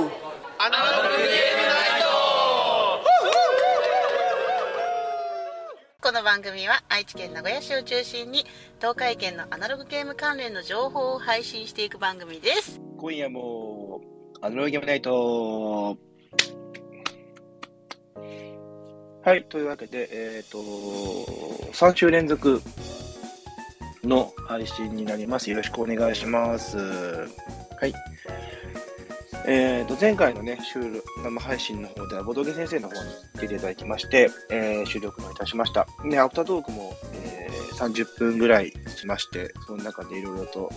アナログゲームナイトこの番組は愛知県名古屋市を中心に東海圏のアナログゲーム関連の情報を配信していく番組です今夜もアナログゲームナイトはい、というわけで、えっ、と、3週連続の配信になります。よろしくお願いします。はい。えっ、と、前回のね、収録、生配信の方では、ボドゲ先生の方に出ていただきまして、えー収録もいたしました。ね、アフタートークも、えー30分ぐらいしまして、その中でいろいろと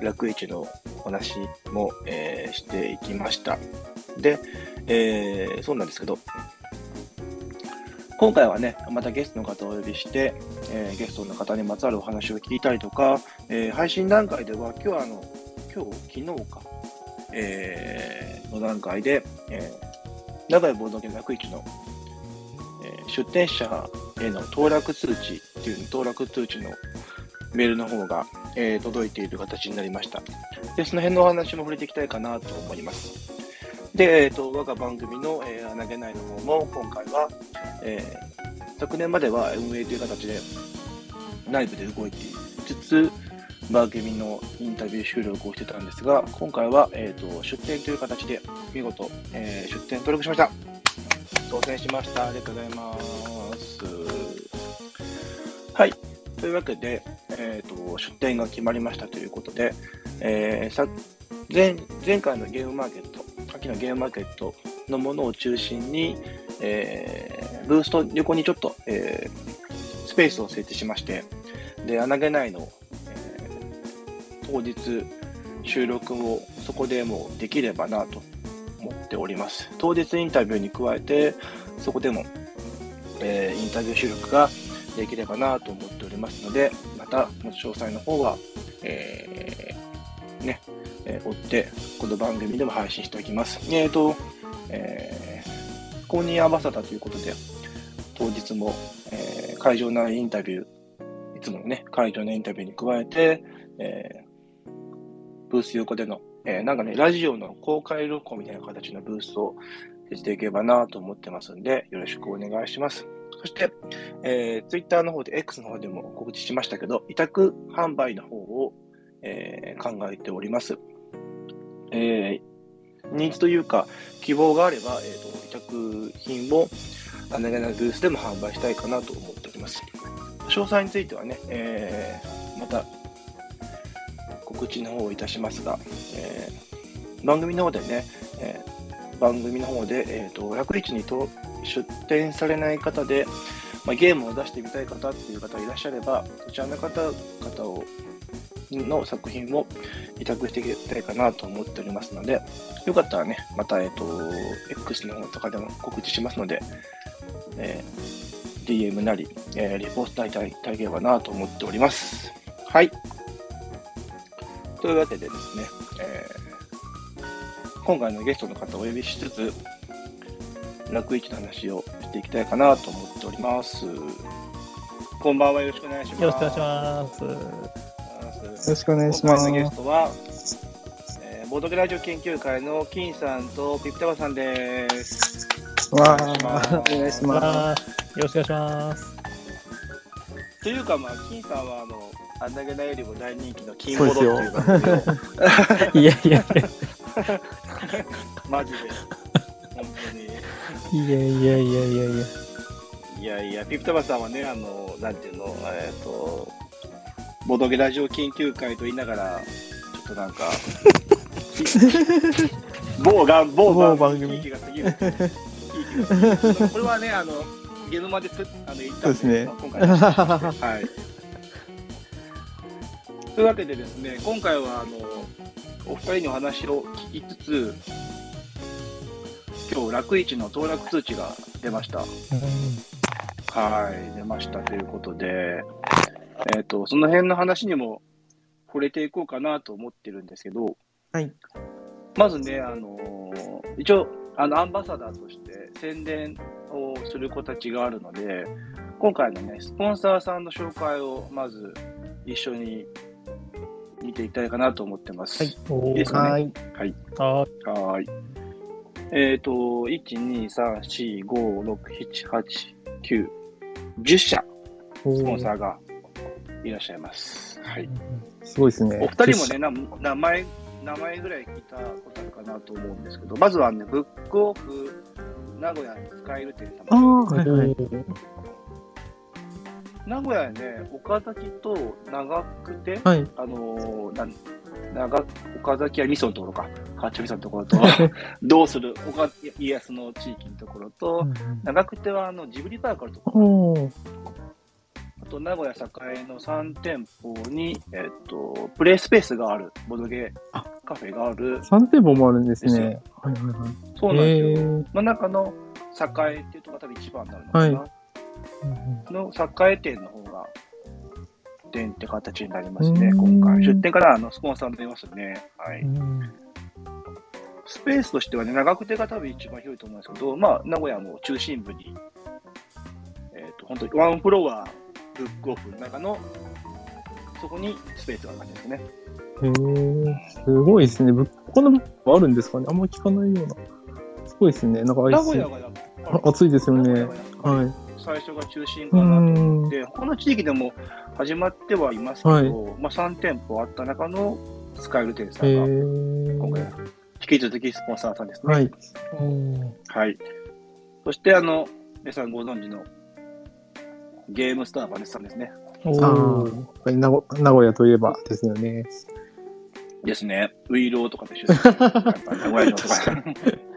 楽市のお話も、えーしていきました。で、えーそうなんですけど、今回はね、またゲストの方をお呼びして、えーゲストの方にまつわるお話を聞いたりとか、えー配信段階では、今日はあの、今日、昨日か、えーの段階で、えー、長井ボードゲーム楽市の、えー出店者への登録通知っていう登録通知のメールの方が、えー届いている形になりました。で、その辺のお話も触れていきたいかなと思います。で、えっ、と、我が番組の、えー、投げないの方も、今回は、えー昨年までは運営という形で内部で動いていつつ、番組のインタビュー収録をしてたんですが、今回は、えー、と出店という形で見事、えー出店登録しました。当選しました。ありがとうございます。はい。というわけで、えー、と出店が決まりましたということで、えーさ前前回のゲームマーケット、秋のゲームマーケットのものを中心に、えーブースト横にちょっと、えースペースを設置しまして、で、穴げないの、当日収録をそこでもできればなと思っております。当日インタビューに加えて、そこでも、えーインタビュー収録ができればなと思っておりますので、また、詳細の方は、えーね、えー追って、この番組でも配信しておきます。えっ、と、えー公認アバサダということで、当日も、えー会場内インタビュー、いつものね、会場内インタビューに加えて、えーブース横での、えーなんかね、ラジオの公開録音みたいな形のブースを設置できればなと思ってますんで、よろしくお願いします。そして、えー、Twitter の方で、X の方でも告知しましたけど、委託販売の方を、えー考えております。えーニーズというか、希望があれば、えー、と委託品をあなげなブースでも販売したいかなと思っております。詳細についてはね、えーまた告知の方をいたしますが、えー番組の方でね、えー番組の方で、えー、と楽市にと出展されない方で、まあ、ゲームを出してみたい方っていう方いらっしゃれば、そちらの方々をの作品を委託していきたいかなと思っておりますので、よかったらね、また、えっ、と、X の方とかでも告知しますので、えー DM なり、えーリポストいただければなと思っております。はい。というわけでですね、えー今回のゲストの方をお呼びしつつ、楽市の話をしていきたいかなと思っております。こんばんは、よろしくお願いします。よろしくお願いします。よよろしくお願いします今回のゲストは、えーボードゲラジオ研究会の金さんとピピタバさんです。わあ、お願いしまわーよろしくお願いします。というか、まあ、金さんは、あの、あんなげなよりも大人気の金ボドっていう番組を、いやいやいマジで、本当に。いやいやいやいやいや。いやいや、ピピタバさんはね、あの、なんていうの、えっ、と、ボドゲラジオ研究会と言いながら、ちょっとなんか、某が某番某番組が過ぎるっていう。が過ぎるこれはね、あの、ゲノマであの言ったんそうですねまあ今回ははい。というわけでですね、今回はあのお二人にお話を聞きつつ、今日楽市の登録通知が出ました。はい、出ましたということで、えっ、と、その辺の話にも触れていこうかなと思ってるんですけど、はい。まずね、あのー一応、あの、アンバサダーとして宣伝をする子たちがあるので、今回のね、スポンサーさんの紹介をまず一緒に見ていきたいかなと思ってます。はいいいですかね？はい。はい。あはーい。えっ、と、1、2、3、4、5、6、7、8、9、10社、スポンサーがいらっしゃいます。はい。すごいですね。お二人もね、な名前、名前ぐらい聞いたことあるかなと思うんですけど、まずはね、ブックオフ名古屋に使える店ああ、様。はいはい。名古屋ね、岡崎と長久手、はい。あのーなん長岡崎は味噌のところか、八丁味噌のところと、どうする？岡家康の地域のところと、長久手はあのジブリパークあるところ。あと名古屋栄の3店舗に、えっと、プレイスペースがある、ボドゲカフェがある、3店舗もあるんですですね。はいはいはい。そうなんですよ。の中の栄っていうところが多分一番になるのかな。はいの栄店の方が店って形になりますね、うん今回。出店からあのスポンサーも出ますね。はい。うんスペースとしてはね、長久手が多分一番広いと思うんですけど、まあ、名古屋も中心部に、えっ、と、本当にワンフロア、ブックオフの中の、そこにスペースがある感じですね。へえ、すごいですね。こんな物あるんですかねあんま聞かないような。すごいですね。なんか名古屋があ暑いですよねはい。最初が中心うかなと思んっ。て、他の地域でも始まってはいますけど、はいまあ、3店舗あった中のスカイル店さへんが、え。今回、引き続きスポンサーさんですね。はい。はい。そして、あの、皆さんご存知のゲームスターバネスさんですね。名古名古屋といえばですよね。ですね。ウイローとかと一緒です。やっぱ名古屋城とか。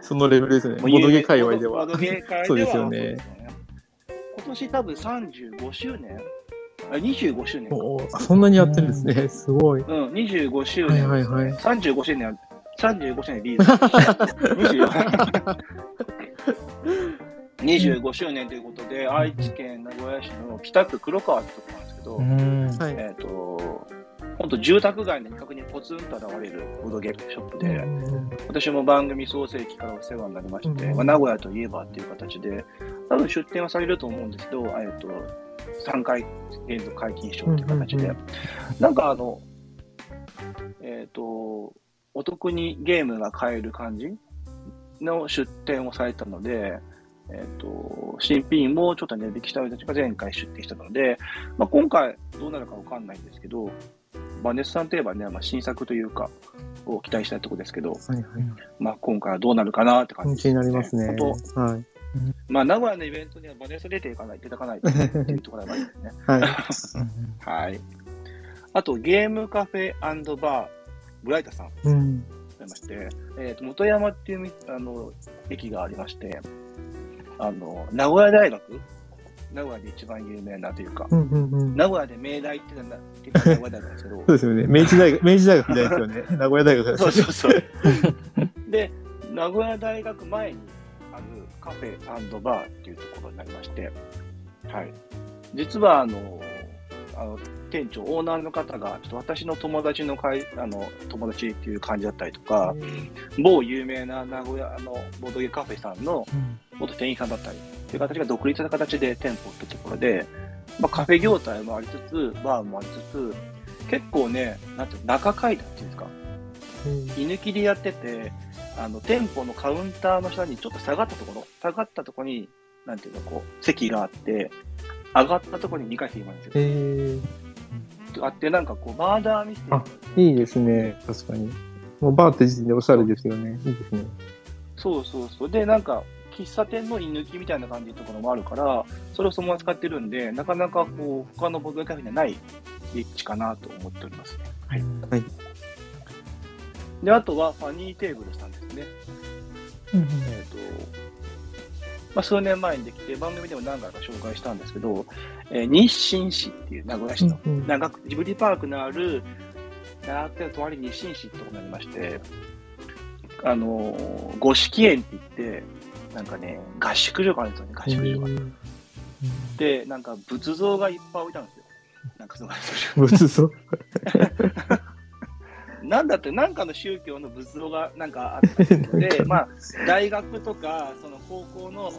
そのレベルですね。ボドゲ界隈ではボ。ドゲ界ではそうですよね今年多分35周年？あ ?25 周年か。そんなにやってるんですね。すごい。うん、25周はい年。はいはい。35周年、35周年リーズ。24 25 周年ということで、愛知県名古屋市の北区黒川ってとこなんですけど、うんはい。えっ、と、本当住宅街の一角にポツンと現れるボードゲームショップで、私も番組創成期からお世話になりまして、うん。まあ、名古屋といえばっていう形で、多分出店はされると思うんですけど、えっと、3回連続解禁賞という形で、なんかあの、えっ、と、お得にゲームが買える感じの出店をされたので、えっ、と、新品もちょっと値引きした人たちが前回出店したので、まあ、今回どうなるかわかんないんですけど、バネスさんといえばね、まあ、新作というか、を期待したいところですけど、はいはい。まあ、今回はどうなるかなって感じ気になりますね。はい。まあ、名古屋のイベントにはバネス出ていかない、出てかないっていうところがありますね。はい。はい。あと、ゲームカフェバー、ブライタさん、うん。ありまして、えーと、元山っていうみあの駅がありまして、あの、名古屋大学名古屋で一番有名なというか、うんうんうん。名古屋で明大っていうのはって名古屋大学なんですけどそう、ですよね。明治大学、明治大学みたいですよね。名古屋大学ですそうそうそう。で、名古屋大学前にあるカフェバーっていうところになりまして、はい。実は、あの、あの店長、オーナーの方が、ちょっと私の友達の会、あの、友達っていう感じだったりとか、某有名な名古屋のボードゲーカフェさんの元店員さんだったり、という形が独立した形で店舗ってところで、まあ、カフェ業態もありつつ、バーもありつつ、結構ね、なんていうの中階段っていうんですか、居抜きでやってて、あの、店舗のカウンターの下にちょっと下がったところ、下がったところに、なんていうの、こう、席があって、上がったところに2階席があるんですよ。えー、あって、なんかこう、マーダーミステリーいいですね。確かに。もうバーって時点でおしゃれですよね。いいですね。そうそうそう。で、なんか、喫茶店の居抜きみたいな感じのところもあるから、それをそのまま使ってるんで、なかなかこう、他のボードカフェにはない立地かなと思っておりますね。はい。はい。で、あとは、ファニーテーブルさんですね。えっ、と、まあ、数年前にできて、番組でも何回か紹介したんですけど、えー日清市っていう名古屋市の、うんうん長くジブリパークのある、長くて隣に日清市ってとこになりまして、あのー、五色園って言って、なんかね、合宿所があるんですよね、合宿所が。で、なんか仏像がいっぱい置いてあるんですよ。なんかその合宿所仏像？なんだって、なんかの宗教の仏像がなんかあったりと かで、まあ、大学とか、その高校の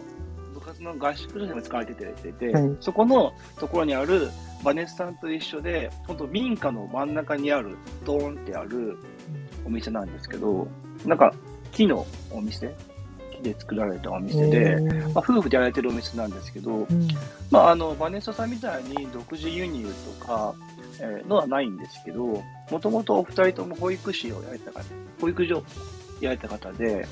部活の合宿所でも使われてて、てはいそこのところにあるバネスさんと一緒で、本当民家の真ん中にある、ドーンってあるお店なんですけど、なんか木のお店木で作られたお店で、えー。まあ、夫婦でやられてるお店なんですけど、うん。まあ、あのバネストさんみたいに独自輸入とか、えーのはないんですけど、もともとお二人とも保育士をやられた方、保育所をやられた方で、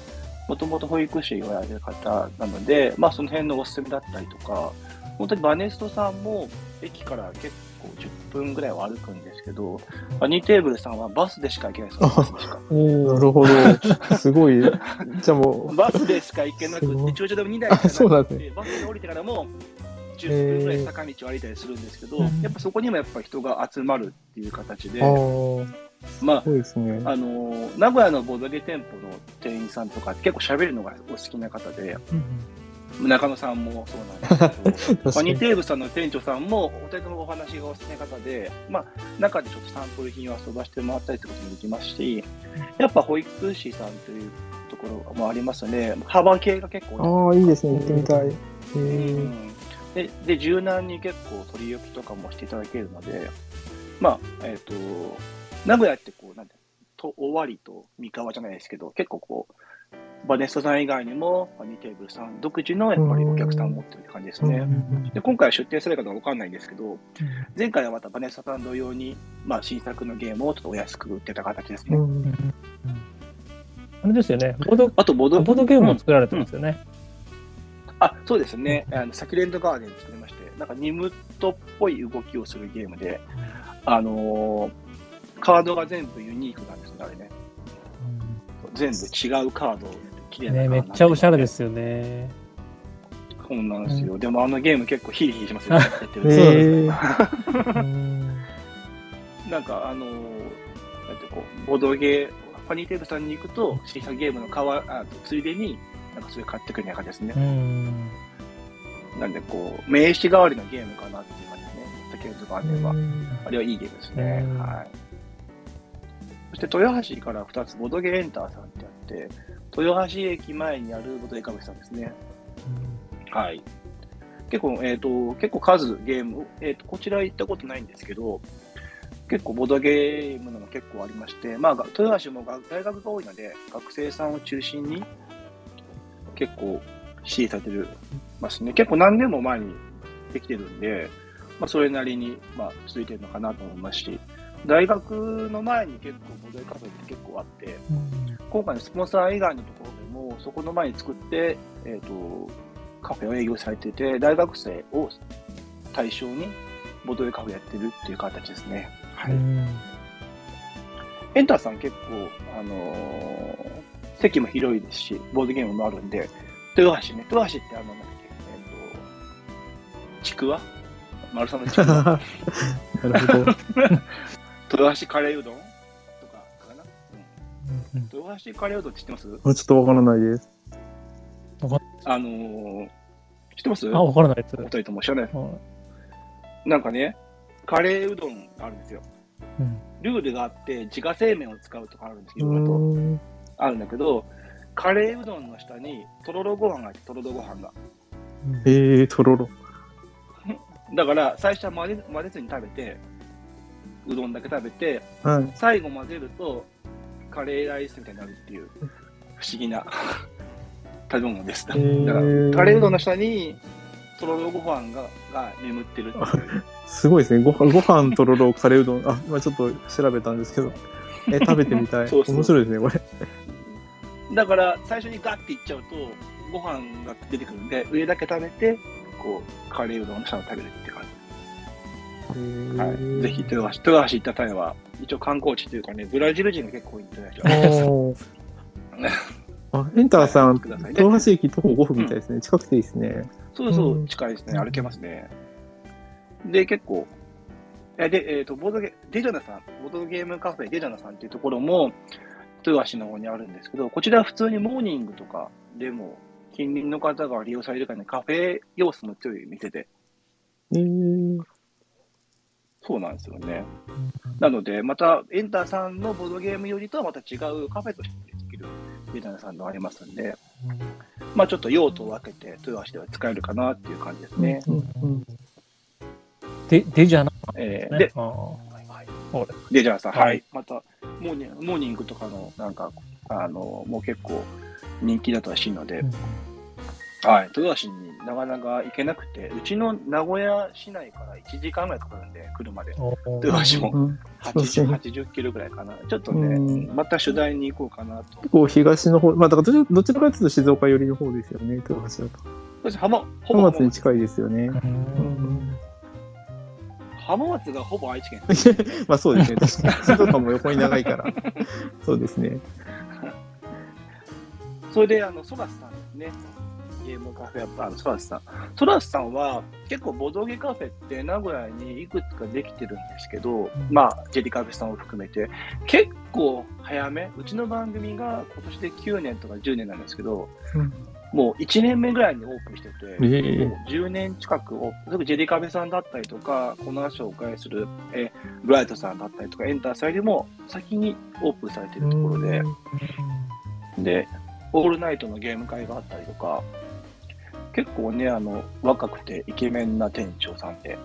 もともと保育士をやられた方なので、まあ、その辺のおすすめだったりとか、本当にバネストさんも駅から結構10分ぐらいは歩くんですけど、バニーテーブルさんはバスでしか行けないですよ、バスでしか。なるほど。すごい。じゃあもバスでしか行けなくて、駐車場2台しかあそうなんですなくて、バスで降りてからも10分ぐらい坂道を歩いたりするんですけど、うんやっぱそこにもやっぱ人が集まるっていう形でう、、ああ、まあ、ね。あのー名古屋のボードゲ店舗の店員さんとか結構喋るのがお好きな方で、中野さんもそうなんですけど、パニーテーブさんの店長さんも、お二人ともお話がお好きな方で、まあ、中でちょっとサンプル品を遊ばしてもらったりってこともできますし、やっぱ保育士さんというところもありますね。幅系が結構多いああ、いいですね。行ってみたい。でで柔軟に結構取り置きとかもしていただけるので、まあ、えっ、と、名古屋ってこう、なんて、と、終わりと三河じゃないですけど、結構こう、バネストさん以外にも、バニーテーブルさん独自のやっぱりお客さんを持ってる感じですね。で今回は出店するかどうかわかんないんですけど、前回はまたバネストさん同様に、まあ、新作のゲームをちょっとお安く売ってた形ですね。うんあれですよね。ボード、あと、ボード、ボードゲームも作られてますよね。あ、そうですね。あのサキュレントガーデン作りまして、なんかニムトっぽい動きをするゲームで、あのーカードが全部ユニークなんですね、あれね。全部違うカード、綺麗なね、ドめっちゃおしゃれですよね。そうなんですよ。でもあのゲーム結構ヒリヒリしますよね。そうですへえうんなんかあのーなんてこう、ボードゲー、ファニーテーブさんに行くと、新作ゲームのかわあついでに、なんかそれ買ってくるような感じですねう。ん。なんでこう、名刺代わりのゲームかなっていう感じですね。サキュレントガーデンは。あれはいいゲームですね。うんはい。そして豊橋から2つ、ボドゲエンターさんってあって、豊橋駅前にあるボドゲカフェさんですね。はい。結構、えっ、と、結構数ゲーム、えっ、と、こちら行ったことないんですけど、結構ボードゲームのも結構ありまして、まあ、豊橋も大学が多いので、学生さんを中心に結構支持されてるますね。結構何年も前にできてるんで、まあ、それなりに、まあ、続いてるのかなと思いますし、大学の前に結構ボードゲカフェって結構あって、今回のスポンサー以外のところでも、そこの前に作って、えっ、と、カフェを営業されてて、大学生を対象にボドゲカフェやってるっていう形ですね。はい。エンターさん結構、あのー席も広いですし、ボードゲームもあるんで、豊橋ね、豊橋ってあの、なんだっけ、えっ、と、ちくわ？丸さんのちくわ。なるほど。豊橋カレーうどん？うん、豊橋カレーうどんって知ってます？あちょっとわからないです。あのー、知ってます？あ、わからないです。お二人とも知らない。はなんかね、カレーうどんがあるんですよ。いうんルールがあって、自家製麺を使うとかあるんですけど、うんあるんだけど、カレーうどんの下にとろろご飯があって、とろろご飯が。ええとろろ。だから、最初は混ぜ混ぜずに食べて、うどんだけ食べて、はい。最後混ぜると、カレーライスみたいになるっていう、不思議な 食べ物です。だーから、カレーうどんの下に、とろろご飯がが眠ってるっていう。すごいですね。ご飯、ご飯とろろ、カレーうどん。あ、今ちょっと調べたんですけど。え、食べてみたい。そうそう面白いですね、これ。だから、最初にガッていっちゃうと、ご飯が出てくるんで、上だけ食べて、こう、カレーうどんの下を食べるって感じ。はい。ぜひ、豊橋、豊橋行った際は、一応観光地というかね、ブラジル人が結構いてらっしゃる。おーあ、エンターさん、くださいね豊橋駅徒歩5分みたいですね。近くていいですね。そうそうう、近いですね。歩けますね。で、結構、えで、えっ、と、ボードゲ、デジャナさん、ボードゲームカフェデジャナさんっていうところも、豊橋の方にあるんですけど、こちらは普通にモーニングとかでも、近隣の方が利用されるかね、カフェ要素の強い店で、えー、そうなんですよね。なので、また、エンターさんのボードゲームよりとはまた違うカフェとしてできるデジャナさんのありますんで、まあちょっと用途を分けて、豊橋では使えるかなっていう感じですね。うんうんで、でじゃなね。えーで、デジャーさん、はいはい。また、モーニングモーニングとかの、なんか、あの、もう結構、人気だったらしいので、うんはい、豊橋になかなか行けなくて、うちの名古屋市内から1時間ぐらいかかるんで、車で。豊橋もうんそうです 80, ね80キロぐらいかな。ちょっとね、うんまた取材に行こうかなと。結構東の方、まあだからどちらどちらかというと静岡寄りの方ですよね、豊橋だと。そうです浜ほぼ浜松に近いですよね。うん浜松がほぼ愛知県。まあそうですね、確かに。静岡も横に長いから。そうですね。それで、あの、ソラスさんですね。ゲームカフェやっぱ、あのソラスさん。ソラスさんは、結構、ボドゲカフェって名古屋にいくつかできてるんですけど、まあ、ジェリカフェさんを含めて、結構早め、うちの番組が今年で9年とか10年なんですけど、うん。もう1年目ぐらいにオープンしてて、ええもう10年近くを、例えばジェリカフェさんだったりとか、この後紹介する、えブライトさんだったりとか、エンターさんよりも先にオープンされてるところで、で、オールナイトのゲーム会があったりとか、結構ね、あの、若くてイケメンな店長さんで、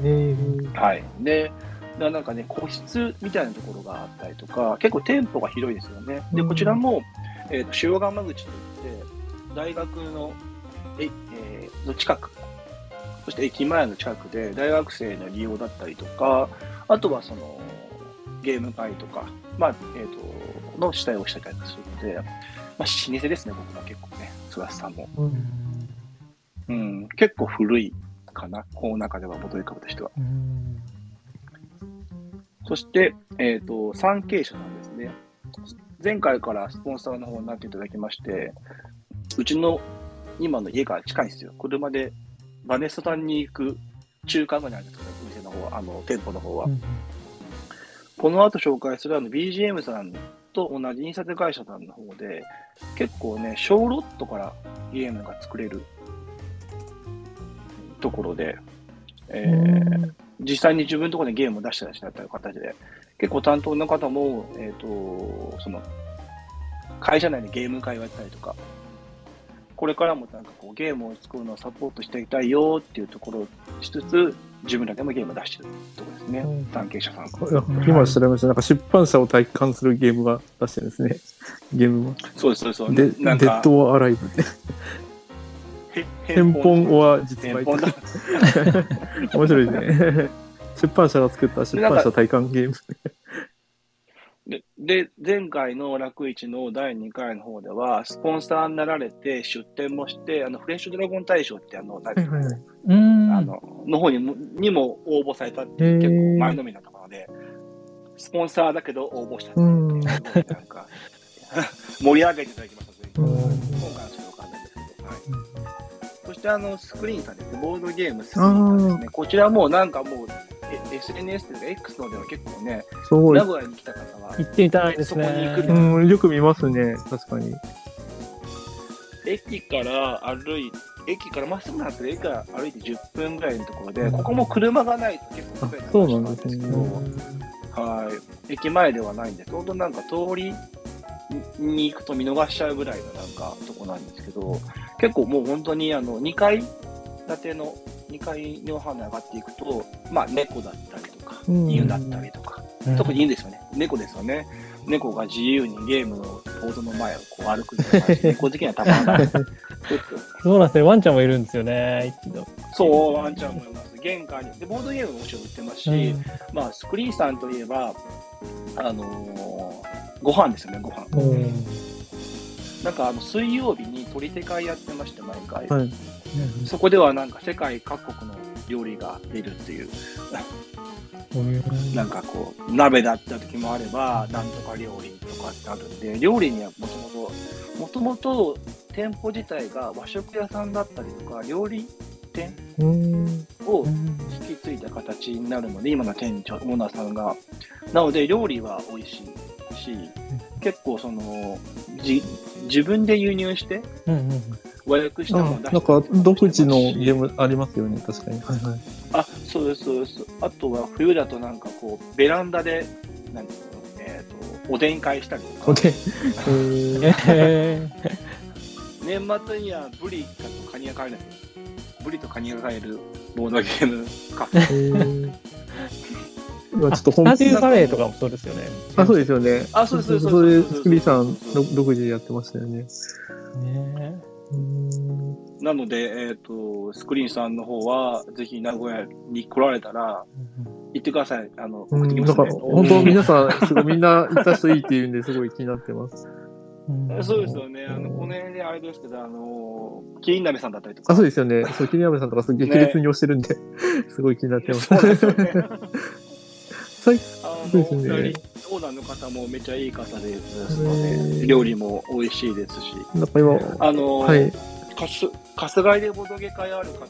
ねはい。で、ななんかね、個室みたいなところがあったりとか、結構店舗が広いですよね。で、うんこちらも、えっ、と、塩釜口といって、大学の、え、えーの近く、そして駅前の近くで大学生の利用だったりとか、あとはその、ゲーム会とか、まあ、えっ、と、の主体をしてたりするので、まあ、老舗ですね、僕は結構ね、ソラスさんも。うん、結構古いかな、この中では、ボトル株としては。うんそして、えっ、と、産経社なんですね。前回からスポンサーの方になっていただきまして、うちの今の家から近いんですよ。車でバネストさんに行く中間ぐらいなんですけど、お店の方は、あの、店舗の方は。うんこの後紹介するあの BGM さんと同じ印刷会社さんの方で、結構ね、小ロットからゲームが作れるところで、えー実際に自分のところでゲームを出したりしなった形で、結構担当の方も、えっ、と、その、会社内でゲーム会をやったりとか、これからもなんかこうゲームを作るのをサポートしていきたいよっていうところをしつつ、自分だけもゲームを出してるところですねうん、関係者さん。今調べました。なんか出版社を体感するゲームが出してるんですね。ゲームも。そうです、そうですそうで、デッド・オア・アライブって。へ返本オア実売。面白いですね。出版社が作った出版社体感ゲーム。で、で前回の楽市の第2回の方では、スポンサーになられて出展もして、あの、フレッシュドラゴン大賞ってあの、なんていうのうんあの、の方にもにも応募されたって結構前のめりだったので、スポンサーだけど応募したっていううんなんか、盛り上げていただきました、今回はちょっとわかんないですけど、はい。そしてあの、スクリーンさんですね、ボードゲームスクリーンさんですね。こちらもなんかもう、え SNS というか X のでは結構ね、すごい名。古屋に来た方は、行ってみたいですそこに行く。うん、よく見ますね。確かに。駅から歩い駅からまっすぐなんですけど、駅から歩いて10分ぐらいのところで、ここも車がないと結構不便なそう場所なんですねけど、はい。駅前ではないんで、ちょうどなんか通りに行くと見逃しちゃうぐらいのなんかとこなんですけど、結構もう本当にあの2階建ての2階の方に上がっていくと、まあ猫だったりとか、うん犬だったりとか、特にいいんですよね。猫ですよね。猫が自由にゲームのボードの前をこう歩くみたいな 猫好きにはたまらない。そうなんですね。ワンちゃんもいるんですよね。一度そう、ワンちゃんもいます。玄関に。で、ボードゲームももちろん売ってますし、まあ、スクリーンさんといえば、あのーご飯ですよね、ご飯。うんなんか、あの、水曜日に鳥世会やってまして、毎回。はい。そこではなんか世界各国の料理が出るっていう、なんかこう、鍋だった時もあれば、なんとか料理とかってあるんで、料理にはもともと、もともと店舗自体が和食屋さんだったりとか、料理店うん。を引き継いだ形になるので、今の店長、オーナーさんが。なので、料理は美味しいし、結構その、じ自分で輸入して、うんうん和訳したものを出してなんか、独自のゲーム。ムありますよね、確かに。はいはい。あ、そうです、そうです。あとは冬だとなんかこう、ベランダで、なんていうの、えっ、と、おでん会したりとか、これ、え え年末にはブリとカニが買えるんですよ。ブリとカニが買えるボードゲームカフェ。ちょっとー、本スカレーとかもそうですよね。あ、そうですよね。あそうですそうですそれ、そうです。スクリーンさん、独独自でやってましたよね。ねうんなので、えっ、と、スクリーンさんの方は、ぜひ名古屋に来られたら、行ってください。あの、送ってきなんか、ます。ね。本当皆さん、す。ごいみんな行った人いいって言うんです。ごい気になってます。うんそうです。よね。あの、この辺であれです。けど、あの、キリン鍋さんだったりとか。あ、そうです。よね。そう、桐山さんとかす。激烈に押してるんで、す。ごい気になってます。最あの、そうですねオーナーの方もめっちゃいい方ですのへで、ー料理も美味しいですし。なんか今、あの、はい。かす春日井でボドゲ会ある方、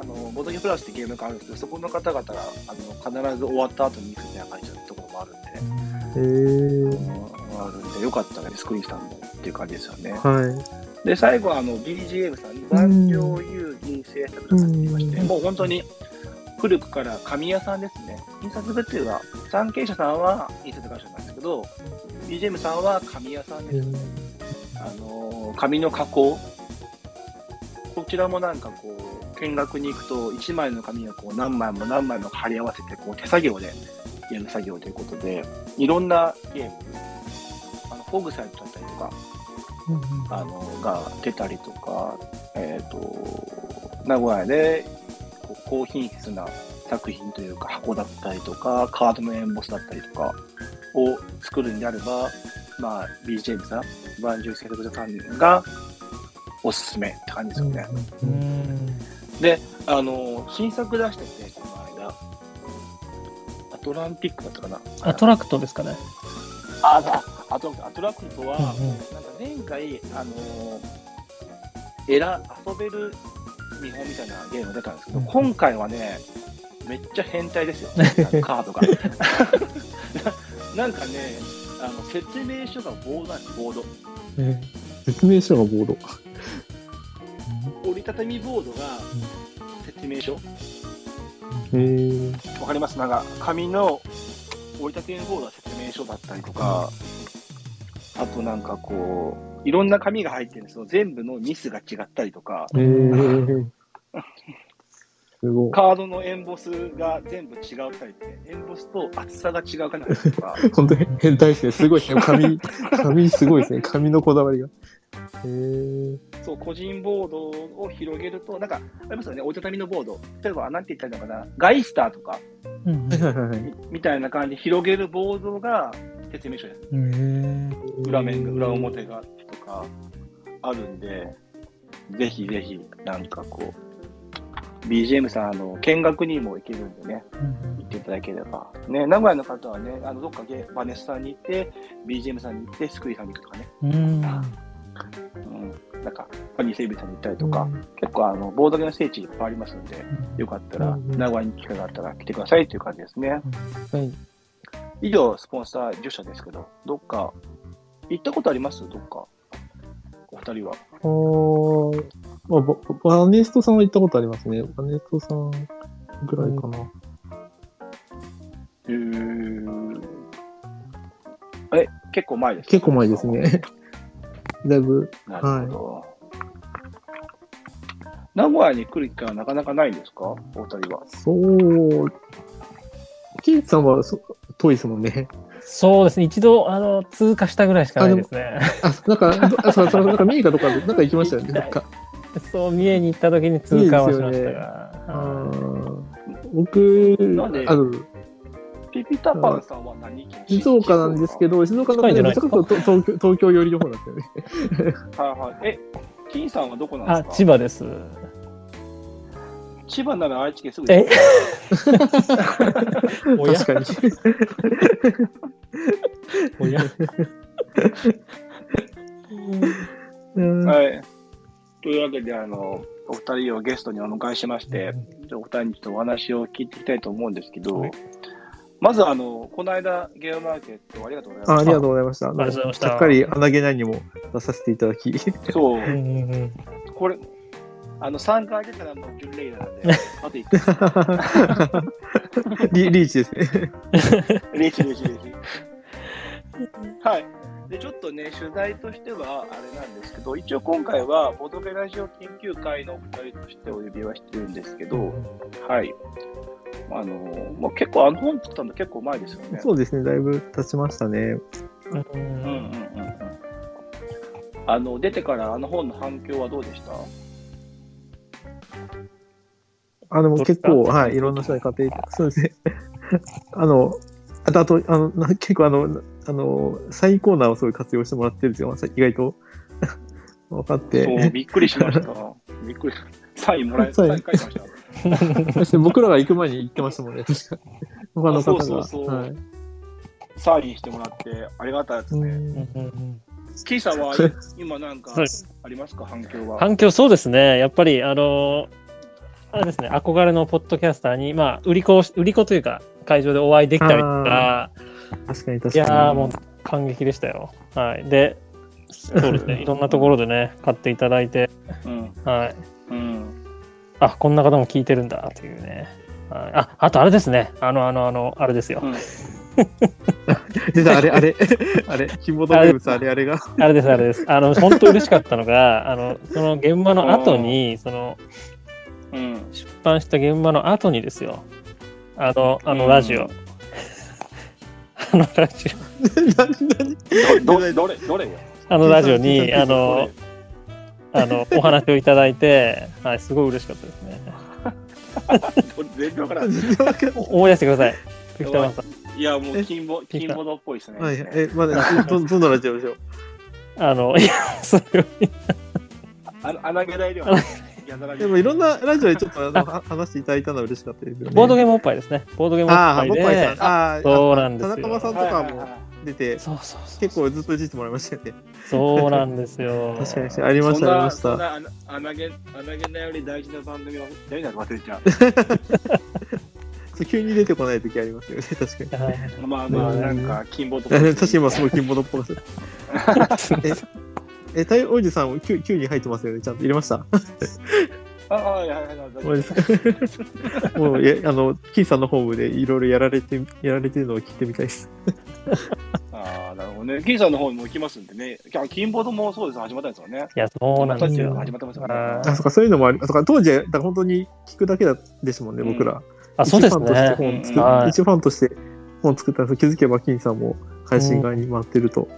あのボドゲプラスってゲームがあるんですけど、そこの方々があの必ず終わった後に行くみたいな感じのところもあるんで、えー、うんあるんで、よかったらね、スクリーンさんもっていう感じですよね。はい。で、最後はあの BGM さん、万丈遊銀製作さんって言いまして、うんもう本当に古くから紙屋さんですね。印刷物流は、産経社さんは印刷会社なんですけど、BGM さんは紙屋さんです。あの紙の加工、こちらもなんかこう、見学に行くと、1枚の紙をこう何枚も何枚も貼り合わせて、こう手作業でやる作業ということで、いろんなゲーム、あのフォグサイトだったりとか、あのが出たりとか、えっ、と、名古屋で高品質な作品というか箱だったりとか、カードのエンボスだったりとかを作るんであれば、まあ、BGM さん、バンジューセルブさんがおすすめって感じですよね。うんで、あの、新作出してて、この間、アトランティックだったかな。アトラクトですかね。あ、あアトアトラクトは、うんうんなんか前回、あのー、エラ、遊べる見本みたいなゲームが出たんですけど、うん今回はね、めっちゃ変態ですよ、カードが。ななんかね、あの説明書がボードなんです、ボード。えー説明書がボード。折りたたみボードが説明書。えー、わかります？なんか紙の折りたたみボードは説明書だったりとか、あとなんかこう、いろんな紙が入ってるんですよ。全部のミスが違ったりとか、えー、すごい。カードのエンボスが全部違ったりって、エンボスと厚さが違うかなとか、本当に変態ですね。すごいですね。紙、紙すごいですね。紙のこだわりが。えー、そう、個人ボードを広げると、なんか、ありますよね、折りたたみのボード。例えば、なんて言ったらいいのかな、ガイスターとか、うんみたいな感じで広げるボードが説明書です。うん裏面が、裏表がとか、あるんで、ぜひぜひ、なんかこう、BGM さん、あの、見学にも行けるんでね、行っていただければ。ね、名古屋の方はね、あの、どっかゲバネスさんに行って、BGM さんに行って、スクリーンさんに行くとかね、うん。うん、なんか、ファニーセイビーさんに行ったりとか、結構あの、ボードゲーム聖地いっぱいありますんで、よかったら、うん名古屋に機会があったら来てくださいっていう感じですね。はい。以上、スポンサー10社ですけど、どっか、行ったことあります？どっか。お二人は。あーまあ、ババネストさんは行ったことありますね。バネストさんぐらいかな。えー、え、結構前ですか結構前です。ね。だいぶ、なるほど。名古屋に来る機会はなかなかないんですか？お二人は。そう。キーツさんはそ遠いですもんね。そうですね。一度、あの、通過したぐらいしかないですね。あ、なんか、どあそうそう、なんかミーカとかで、なんか行きましたよね。なんか。そう、三重に行った時に通過はしましたが。あはいー僕、なんであの、ピピタパンさんは何県静岡なんですけど、静岡の近いんじゃないそれこそ東京東京寄りの方なんですよね。はいはい。え、金さんはどこなんあですか、千葉です。千葉なら愛知県すぐえ？確かに。おや？うん。はい。というわけで、あの、お二人をゲストにお迎えしまして、お二人にちょっとお話を聞いていきたいと思うんですけど、はい。まず、あの、この間、ゲームマーケットありがとうございましあありがとうございました。あありがとうございました。ちゃっかり穴毛何にも出させていただき。た。そう。う、んうんうん。これ、あの、3回出たらもう準レギュラーなんで、あと1回。リリーチですね。レジレジレジ。はい。で、ちょっとね、取材としてはあれなんですけど、一応今回は、ボドゲラジオ研究会のお二人としてお呼びはしてるんですけど、はい。あの、もう結構、あの本作ったの結構前ですよね。そうですね、だいぶ経ちましたね。うんうんうんうんうん。あの、出てからあの本の反響はどうでした？あの、結構、はい、いろんな人に買って。そうですね。あの、あと、あと、あの、な 結構あの、あの、サインコーナーをすごい活用してもらってるんですよ。さ意外と。分かっそう、て。びっくりしました。びっくりした。サインもらえ、サイン書いてました。そして僕らが行く前に言ってましたもんね、確か。他の方が。あそうそうそうはい。サインしてもらってありがたいですね。キーさんは今なんかはいありますか、反響は。反響そうですね。やっぱり、あの、あれですね、憧れのポッドキャスターに、まあ、売り子売り子というか、会場でお会いできたりとか、確かにい確かに。やー、もう感激でしたよ。はい。で、そうですね、いろんなところでね、買っていただいて、うん。はい。うん。あ、こんな方も聞いてるんだ、というね。はい、あ、あとあれですね、あの、あの、あの、あれですよ。うん 実はあれ、あれ、あれ、キモド名物、あれ、あれが。あれです、あれです。あの、本当嬉しかったのが、あの、その現場の後に、その、うん。出版した現場の後にですよ。あの、あうんのラジオ。あのラジオ。ど、ど、どれ、どれよ？あのラジオに、あの、あの、お話をいただいて、はい、すごい嬉しかったですね。全然わからん。思い出してください。いや、もう金ボ、え金ボドっぽいですね。はい、え、まだ、ど、どのラジオでしょう？あの、いや、それをあの、穴毛大ではない。でもいろんなラジオでちょっとあのは話していただいたのは嬉しかったですよね。ボードゲームおっぱいですね。ボードゲームおっああ、ぱいで。ああ、そうなんですよ田中さんとかも出て、そうそうそう。結構ずっといじってもらいましたよね。そうなんですよ。確かに、ありました、ありましそんた。な穴穴毛、穴毛なより大事な番組は、誰だか忘れちゃそう急に出てこない時ありますよね、確かに。まあまあ、なんか、金ボと確かに今すごい金ボドっぽかった。え、え、太陽王子さんも 9, 9に入ってますよね、ちゃんと入れました？ああ、いやいやいや、大丈夫マジですかもう、え、あの、キーさんのホームでいろいろやられて、やられてるのを聞いてみたいです。ああ、なるほどね。金さんの方にも行きますんでね。いや金ボードもそうです、始まったんですよね。いや、そうなんですよ。始まってますよね。ああ、そっか、そういうのもあり、あ、そっか、当時、だから本当に聞くだけだですもんね、僕ら。あ、そうです一ファンとしてね。本作っはい一ファンとして本作ったんです気づけば金さんも配信側に回ってると。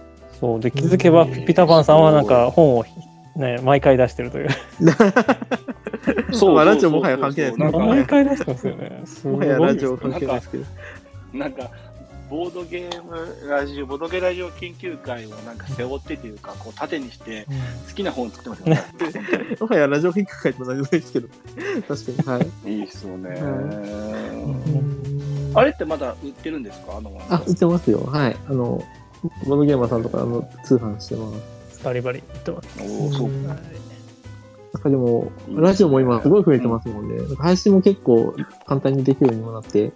そう。で、気づけば、ピピタパンさんはなんか本をね、毎回出してるという。そうまあラジオもはや関係ないです毎回出してますよね。もはやラジオ関係ないですけど。なんか、ボードゲームラジオ、ボードゲーラジオ研究会をなんか背負ってというか、こう縦にして好きな本作ってますよね。もはやラジオ研究会とも何でもないですけど。確かに。はい。いいっすよね。うんあれってまだ売ってるんですか？あのあ、売ってますよ。はい。あの、ボードゲーマーさんとかあの通販してます。バリバリ言ってます。おーそうなんかでも、ラジオも今すごい増えてますもんね。なんか配信も結構簡単にできるようにもなって。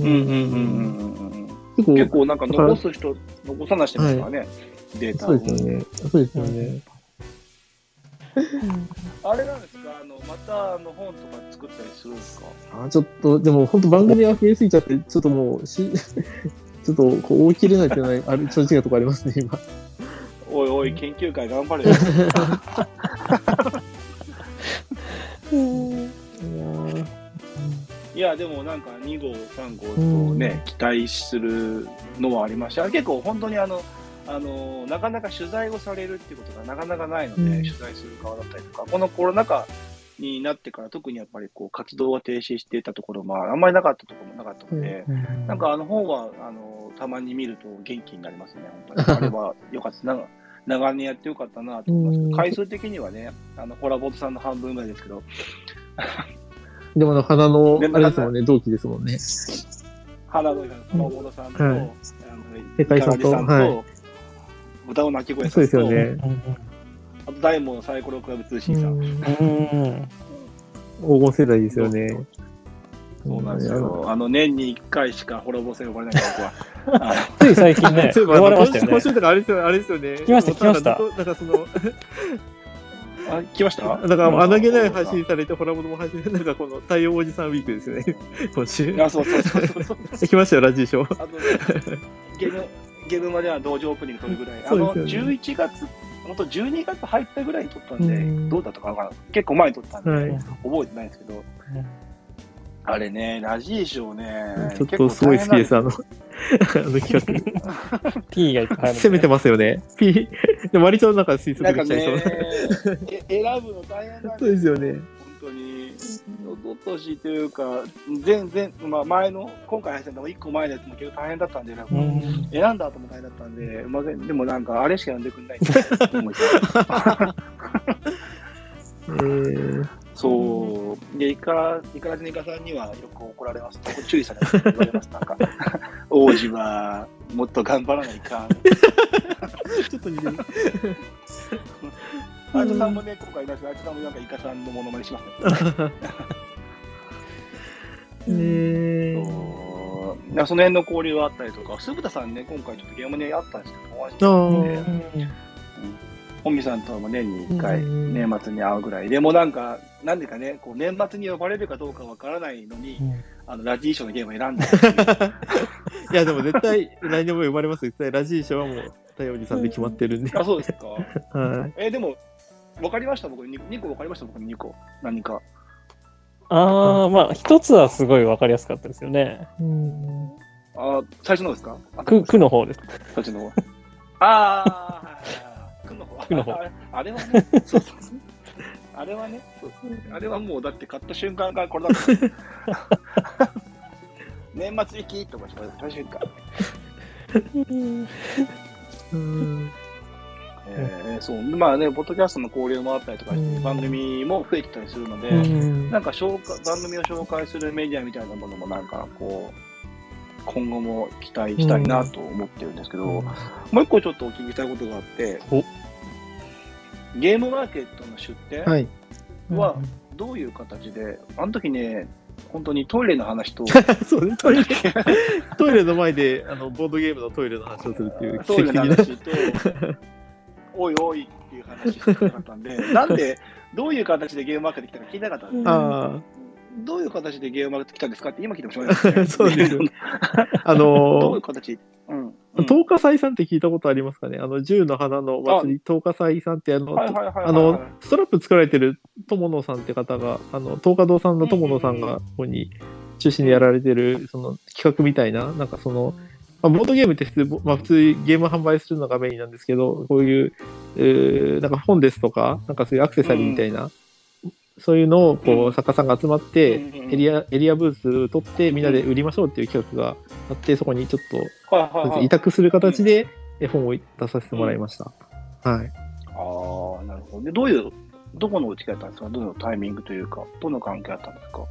うんうんうんうんうん結構、結構なんか残す人、残さないしてますからね、データをそうですよね。そうですよね。あれなんですか？あの、またあの本とか作ったりするんですか？あちょっと、でも本当番組が増えすぎちゃって、ちょっともうし、ちょっとこう追い切れないっていうのは、あれ、正直なとこありますね、今。おいおい、研究会頑張れよ。いや、でもなんか2号、3号とね、期待するのはありました。結構本当にあの、あの、なかなか取材をされるっていうことがなかなかないので、うん取材する側だったりとか、このコロナ禍になってから特にやっぱりこう活動が停止していたところもあんまりなかったところもなかったので、なんかあの本はあのたまに見ると元気になりますね、本当に。あれはよかったな。長年やってよかったなと思います回数的にはね、あのホラボードさんの半分ぐらいですけど、でも、あの、花の、であれですもんね、同期ですもんね。花のホラボードさんと、はいあの世界さんと歌う鳴き声さんと、そうですよね。あと大門のサイコロクラブ通信さん。うんうん。黄金世代ですよね。そうなんですよ。あの、年に1回しかホラボー戦呼ばれないから、僕は。あ つい最近ね、呼えば、れましたよね今。週とかあれですよ、あれですよね。聞きました聞きましたなんかその、あ、来ました？だから、穴げない配信されて、ホラボドも配信なんかこの太陽おじさんウィークですよね。今週。あ、そうそうそう。来ましたよ、ラジーショー。ゲーム、ゲームまでは同時オープニング撮るぐらい。あの、ですよね11月、本当12月入ったぐらいに撮ったんで、うんどうだったかわからない。結構前に撮ったんで、はい。覚えてないんですけど、あれね、ラジーショーね、ちょっとすごい好きです、あの、あの企 P がいっぱいあ画。るんで。攻めてますよね。P、でも割となんか推測できちゃいそうねな。、え選ぶの大変なんそうですよね。ととしというか、前前まあ、前の、今回配信の1個前のやつも結構大変だったんで、なんかうん選んだ後も大変だったんで、まあ、でもなんか、あれしか読んでくんないんで思いつえー、そう。で、イカ、イカラジネカさんにはよく怒られます。注意されます。言われます。なんか、王子はもっと頑張らないかん。ちょっと似てる。あいつさんもね、今回いないですけど、あいつさんもなんかイカさんのモノマネしますね。えー、その辺の交流があったりとか、鈴田さんね、今回ちょっとゲームであったんですけど、お会いしてあて、ー本見さんとも年に1回、うん年末に会うぐらい。でもなんか、なんでかね、こう年末に呼ばれるかどうかわからないのに、あのラジーショーのゲームを選んだ いや、でも絶対、来年も呼ばれます。絶対、ラジー賞はもう、太陽おじさんで決まってるんで。あ、そうですか。はい。えーでも、分かりました、僕、2個分かりました、僕、2個。何か。ああ、まあ、一つはすごいわかりやすかったですよね。うん。あ、最初のですか？あく、くの方です。そっちの方。ああ、はいはいはい。くの方。くの方あれはね、そうそうそう。あれはね、そうそうあれはもうだって買った瞬間からこれだった。年末行きとか最初から。うん。えー、そう。まあね、ポッドキャストの交流もあったりとかして、うん番組も増えてたりするので、うんなんか紹介番組を紹介するメディアみたいなものもなんかこう、今後も期待したいなと思ってるんですけど、もう一個ちょっとお聞きしたいことがあってお、ゲームマーケットの出店はい。はどういう形で、あの時ね、本当にトイレの話と、そうね、トイレ、トイレの前で、あの、ボードゲームのトイレの話をするっていうトイレの。話と、おいおいっていう話ったんで、なんで、どういう形でゲームマーケット来たか聞きたかったんですあどういう形でゲームマーケット来たんですかって今聞いてもしょうがない。そうですよ あ、あどういうの形？うん。うん。東華祭さんって聞いたことありますかね？あの、銃の花の祭り、東華祭さんって、あの、あの、ストラップ作られてる友野さんって方が、あの、東華堂さんの友野さんが、ここに中心にやられてる、その企画みたいな、なんかその、まあ、ボードゲームって普通、まあ、普通ゲーム販売するのがメインなんですけど、こういう、えーなんか本ですとか、なんかそういうアクセサリーみたいな、そういうのを、こうん。う、作家さんが集まって、うんエリア、エリアブース取って、みんなで売りましょうっていう企画があって、そこにちょっと、はいはいはい。委託する形で絵本を出させてもらいました。はい。ああ、なるほど。で、どういう、どこのうちがやったんですか？どのタイミングというか、どの関係あったんですか？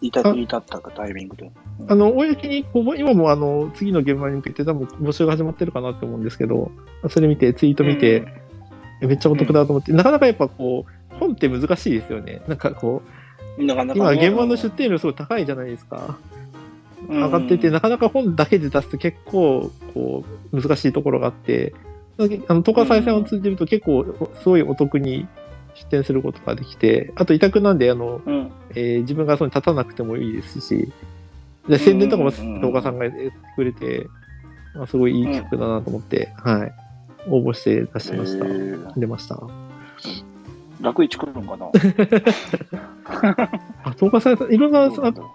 いたあいたったかタイミングというあの、公に、こう今もあの、次の現場に向けて多分募集が始まってるかなって思うんですけど、それ見て、ツイート見て、えめっちゃお得だと思って、なかなかやっぱこう、本って難しいですよね。なんかこうん、なかう、なか、ね、今現場の出店料すごい高いじゃないですか。うん上がってて、なかなか本だけで出すと結構、こう、難しいところがあって、あの、東海再生を通じると結構、すごいお得に出店することができて、あと委託なんで、あの、うん。えー自分がそこに立たなくてもいいですし、で宣伝とかも動画さんがやってくれて、まあ、すごいいい企画だなと思って、はい。応募して出しました。えー出ました。楽市来るのかな？あ、東華さん、いろんな、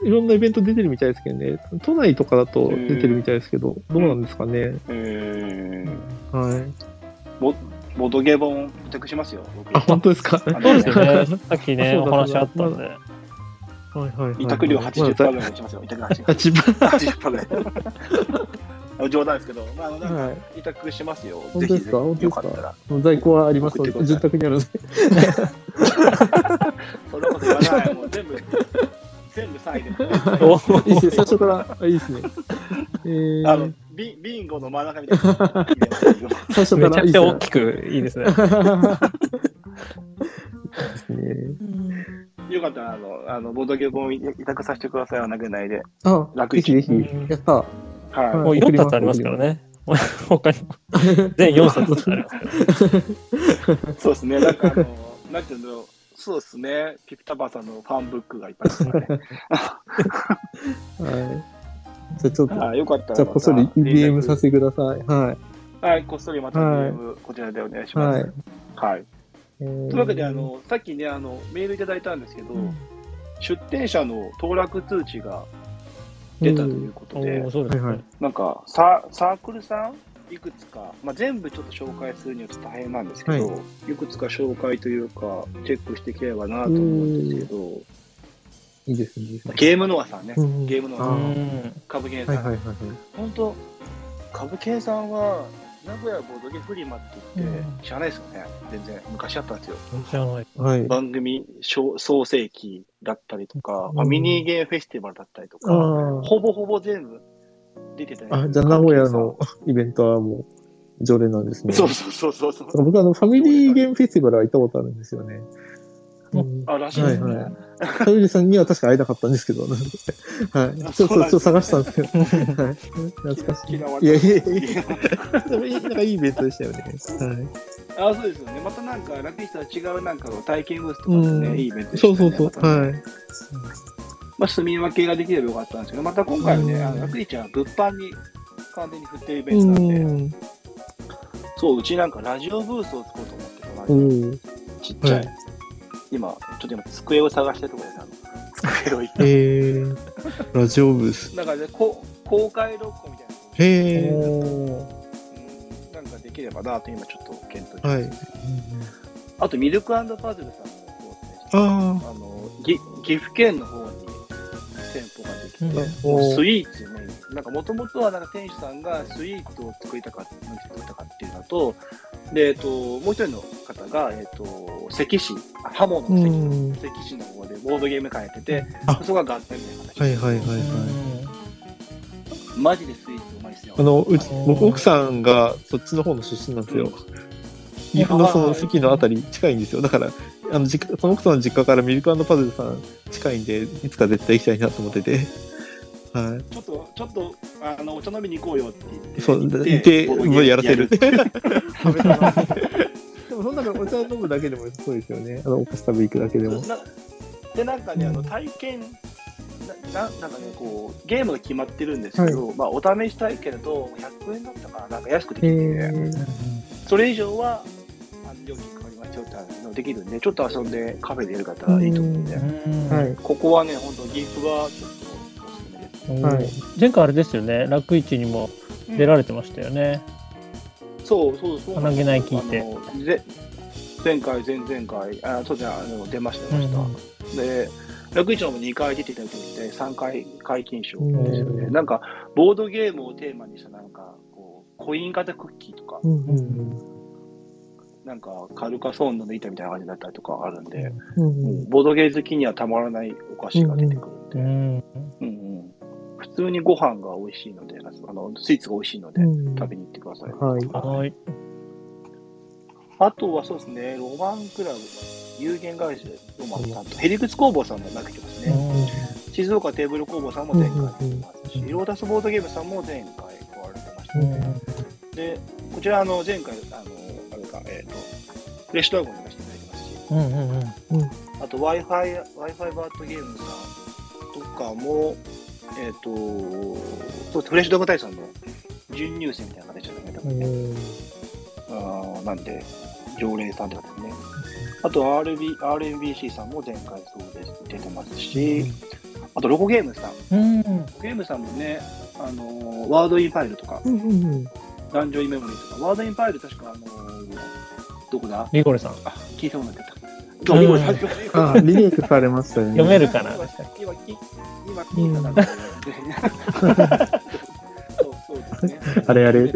いろんなイベント出てるみたいですけどね、都内とかだと出てるみたいですけど、どうなんですかね。えー、はい。ボボードゲー本委託しますよ。僕あ、本当ですか？そうですよね。さっきね、お話あったんで。はいはいはい。委託料80%ぐまらいにしますよ。委託あ80%。自分80%ぐらい。冗談ですけど、まあ、あの、なんかはい。委託しますよ。本当ですか？ぜひぜひよか本当ですか？ったら。在庫はありますの住宅にあるので。そんなこと言わない。もう全部、全部再で。おいいですね、最初から。あいいですね。えー、あの、ビビンゴの真ん中みたいな。最初めちゃくちゃからいいですね大きくいいですね。ですね。よかったら、あの、あのボードゲームを委託させてください、投げないで。あ、楽ぜひぜひうん。やった。はい。もう4冊ありますからね。他にも。全4冊ありますから。そうですね、なんかあの、なんていうの、そうですね、ピピタパンさんのファンブックがいっぱいありますね。はい。じゃあちょっと、はい、よかったらまた。じゃあこっそり DM させてください。はい。はい、こっそりまた DM、こちらでお願いしまはいす。。はい。えーというわけで、あ、の、さっきね、あの、メールいただいたんですけど、出店者の当落通知が出たということで、うですね。はいはいなんかササークルさんいくつか、まあ、全部ちょっと紹介するにはちょっと大変なんですけど、、はいくつか紹介というか、チェックしていければなと思うんですけど、いいですね。ゲームノアさんね、うんゲームノアさ、うん。株券さん、はいはいはいはい。本当、株券さんは、名古屋ボードゲフリマって言って、知らないですよね、全然。昔あったんですよ。知らない。はい。番組創創世記だったりとか、まあ、ミニゲームフェスティバルだったりとか、あほぼほぼ全部出てたあ。あ、じゃあ名古屋のイベントはもう常連なんですね。そうそうそうそうそう。僕あの、ファミリーゲームフェスティバルは行ったことあるんですよね。うんあ、らしいですね。はいはいさんには確か会えなかったんですけど、はい。ちょっと、ちょっと探したんですけど、はい。懐かしい。いやいやいやいやでもいい、なんかいいイベントでしたよね。はい。あ、そうですよね。またなんか、ラッキースとは違うなんかの体験ブースとかですね、うんいいイベントでしたね。そうそうそう。はい。まあ、住み分けができればよかったんですけど、また今回はね、うんあのラッキーちゃんは物販に完全に振ってるイベうントなんで、ん。そう、うちなんかラジオブースを作ろうと思ってたおのーちっちゃい。はい今、ちょっと今、机を探してるところです。あの机を行って。えー、ラジオブース。なんかね、こ公開録音みたいなへー。うんなんかできればなと今ちょっと検討してます、はい。あとミルクパズルさんもそうですね、ああのぎ岐阜県の方に店舗ができて、うんスイーツね、なんかもともとはなんか店主さんがスイーツを作りたかった作りたかっていうのと、で、えっと、もう一人の方が、えっと、関市、あハモのう関,、ん。関市の方でボードゲーム会やってて、あそこが合点みたいな話。はいはいはいはい。マジでスイーツうまいっすよ。あの、うち、僕、奥さんがそっちの方の出身なんですよ。岐阜のその席のあたり近いんですよ。だから、あの、その奥さんの実家からミルクパズルさん近いんで、いつか絶対行きたいなと思ってて。はちょっと、ちょっと、あの、お茶飲みに行こうよって言って。い。そう、行いて、もうやらせる。食べたでも、そんなのお茶飲むだけでもそうですよね。あの、お菓子食べ行くだけでも。なで、なんかね、あの、体験、なななんかね、こう、ゲームが決まってるんですけど、まあ、お試し体験だと、100円だったかな、なんか安くできへて、ー。それ以上は、あの料金かかりますよっていうのできるんで、ちょっと遊んでカフェでやる方はいいと思うんで、はい。ここはね、本当岐阜はちょっとおすすめです。はい前回あれですよね、楽市にも出られてましたよね。そうそうそう。鼻毛ない聞いてあのぜ前回、前々回、あそうじゃあの出ました、出ました。で、楽市のも2回出ていただいて、3回解禁賞ですよね。うんなんか、ボードゲームをテーマにした、なんか、こう、コイン型クッキーとか、うんうんなんか、カルカソンヌの板みたいな感じだったりとかあるんで、うん。もうんうボードゲー好きにはたまらないお菓子が出てくるんで、うん。うんうん普通にご飯が美味しいので、あのスイーツが美味しいので、うん食べに行ってください。はい。はい。あとはそうですね、ロマンクラブ、有限会社ロマンさんと、ヘリクツ工房さんも投げてますね。静岡テーブル工房さんも前回出てますし、ロータスボードゲームさんも前回加われてましたね。で、こちら、あの、前回、あの、あれか、えっ、と、フレッシュドラゴンに出していただいてますし、うんうんうん。あと Wi-Fi、Wi-Fi バートゲームさんとかも、えっ、と、そうフレッシュドラゴン大さんの準入選みたいな形じゃないかうんあーなんで、常連さんってですね。あと RB、RNBC さんも前回そうです出てますし、あとロゴゲームさん。うん。ゲームさんもね、あのーワードインファイルとか、うんうんダンジョンインメモリーとか、ワードインファイル確か、あのーどこだ？リコレさん。あ、聞いたことなかった。どこだあ、リメイクされましたよね。読めるかな？今、今、今聞いたなそうそうですね。あれあれ。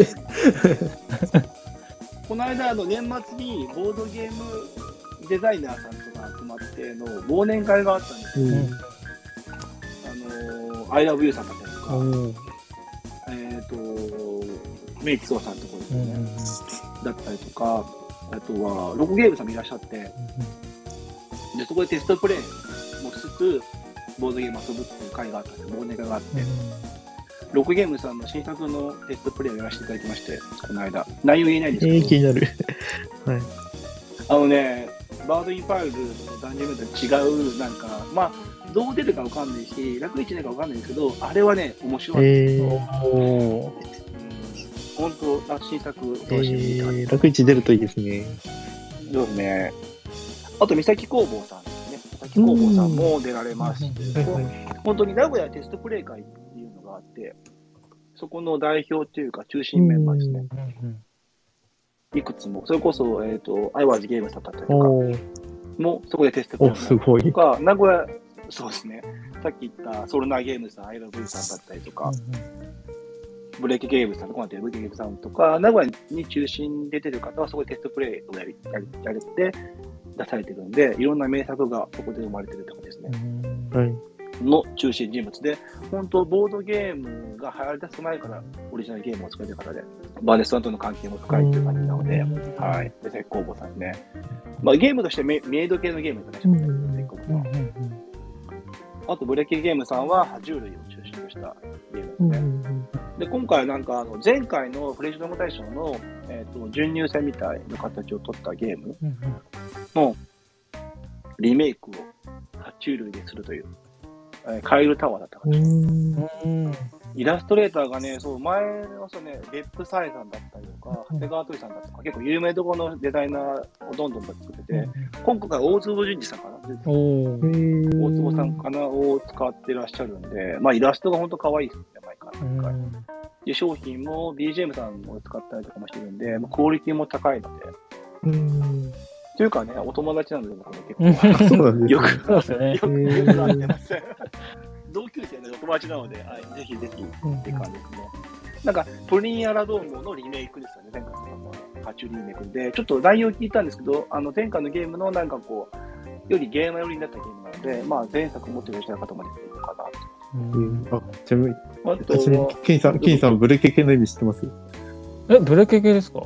この間、あの年末にボードゲームデザイナーさんとか集まっての忘年会があったんですよ。うん。あのー、I love you さんだったりとか、うんえっ、と、メイツオさんのところですね、うんだったりとか、あとは、ロコゲームさんもいらっしゃって、で、そこでテストプレイもしつつ、ボードゲーム遊ぶっていう会があったんですよ、忘年会があって。ロコゲームさんの新作のテストプレイをやらせていただきまして、この間。内容言えないんですえー、けど、気になる。あのね、バードインファイルとダンジョンと違う、なんか、まあ、どう出るかわかんないし、楽一年かわかんないですけど、あれはね、面白い。えー本当、あ新作、え楽しみに見てー、楽市出るといいですね。そうですね。あと、三崎工房さんですね。崎広報さんも出られますし、はいこう本当に名古屋テストプレイ会っていうのがあって、そこの代表というか中心メンバーですね。いくつも、それこそ、えっ、と、アイワーズゲームさんだったりとかも、そこでテストプレイお、すごい。とか、名古屋、そうですね、さっき言ったソルナーゲームさん、アイラブさんだったりとか、ブレーキゲームさんとか、ブレーキゲームさんとか、名古屋に中心で出てる方は、そこでテストプレイをやりやりやれて出されてるんで、いろんな名作がそこで生まれてるってことですね。はい。の中心人物で、本当、ボードゲームが流行り出す前からオリジナルゲームを作れてる方で、バーネスさんとの関係も深いという感じなので、はい。で、絶工房さんね。まあ、ゲームとしてメメイド系のゲームですね、絶工房さん。あと、ブレーキゲームさんは、爬虫類を中心としたゲームですね。で、今回なんか、あの前回のフレッシュドーム大賞の、えー、と準入選みたいな形を取ったゲームのリメイクを爬虫類でするという、えーカエルタワーだったかな。イラストレーターがね、そう、前のそうね、レップサイさんだったりとか、長谷川鳥さんだとか、結構有名どころのデザイナーをどんどん作ってて、今回大坪淳二さんかな。大坪さんかなを使ってらっしゃるんで、まあイラストが本当可愛いですね、毎回。で、商品も BGM さんも使ったりとかもしてるんで、まあクオリティも高いので。うん。というかね、お友達なんで、僕もうん結構。そうなんですね。よく、そうですよねよ。く、よく会ってます。同級生のお友達なので、はい、ぜひぜひって感じですね。なんか、プリンアラドームのリメイクですよね、前回ののハチュリメイクで、ちょっと内容聞いたんですけど、あの前回のゲームのなんかこう、よりゲーム寄りになったゲームなので、まあ前作持ってる人の方までいるのかなうんあ、ちなみに、と。あとは、ケンさん、ケンさん、ブレケケの意味知ってます？え、ブレケケですか？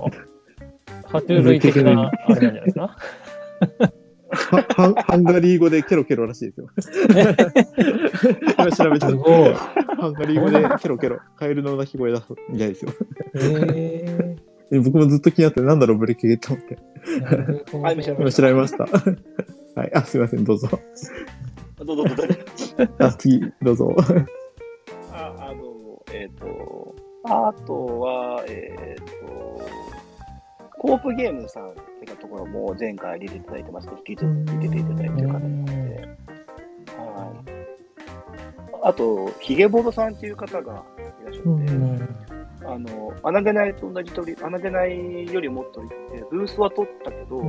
爬虫類的な、あれなんじゃないですか？はハンハンガリー語でケロケロらしいですよ。今調べたらすごい。ハンガリー語でケロケロ、カエルの鳴き声出すみたいですよ。ええ僕もずっと気になって、なんだろう、ブレケケって思って。今まし調べました。はい。あ、すいません、どうぞ。た。どうぞどうぞ。あ、次、どうぞ。えっ、と、あとは、えっ、と、コープゲームさんっていうところも前回出ていただいてますけど、引き続き出ていただいてる方なので、はい。あと、ヒゲボドさんっていう方がいらっしゃって、うんあの、穴げないと同じ鳥、穴げないよりもっとブースは取ったけど、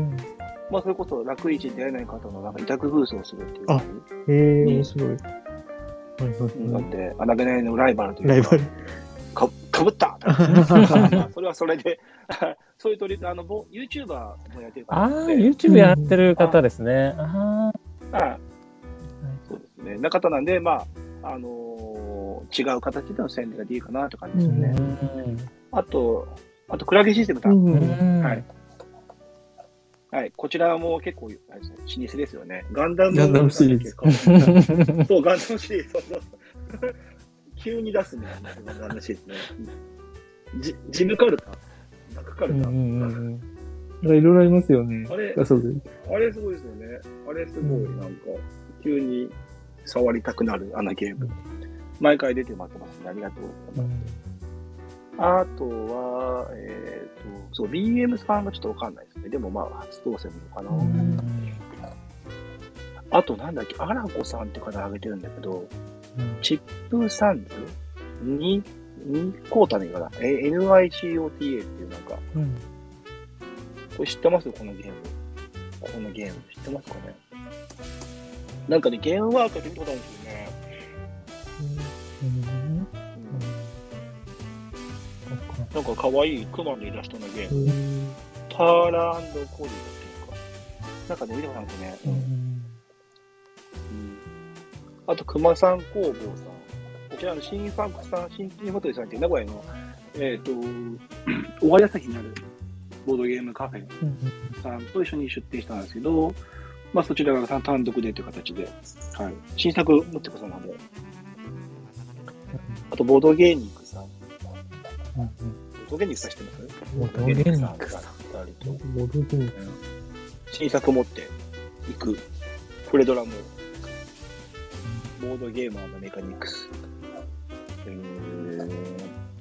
まあ、それこそ楽市に出会えない方のなんか委託ブースをするっていう感じ。へえ、面白い。はいはなんで、穴げないのライバルといい。ライうかバル。かかぶったまあ それはそれで、そういう取り、あの、ぼ YouTuber もやってるからああ、YouTube やってる方ですね。あはいそうですね。な方なんで、まあ、あのー違う形での宣伝がでいいかなって感じですよね。あと、あと、クラゲシステムさん。うんはい。はい。こちらも結構、老舗ですよね。ガンダム。ガンダムシリーズズ。そう、ガンダムシリーズ。そうそう急に出すね。ガンダムシリーズね。ジジムカルタ？ダックカルタ、なんかいろいろありますよね。あれあ、そうです。あれすごいですよね。あれすごい、なんか、急に触りたくなるあのゲーム。毎回出てもらってますね。ありがとうございます。あとは、えっ、と、そう、BM さんがちょっとわかんないですね。でもまあ、初当選なのかな。あと、なんだっけ、アラコさんって方挙げてるんだけど、チップサンズ？に、にコータねかな。え、NICOTA っていうなんか、これ知ってます？このゲーム。このゲーム知ってますかね？なんかね、ゲームワークって見たことあるんですよね。なんか可愛いクマのイラストのゲーム。ターラコリーっていうか。なんかね、見たことあるんですよね。うんあと、熊さん工房さん。こちらの新ファンクさん、新金ホテルさんって名古屋の、えっ、と、小川崎にあるボードゲームカフェさんと一緒に出店したんですけど、まあそちらが単独でという形で、はい。新作持ってくださいので。あと、ボードゲーニックさん。ドゲーニックさん知ってます？ボードゲーニックさんが二人とボルデン新作持っていく。フレドラム。ボードゲーマーのメカニクス。えー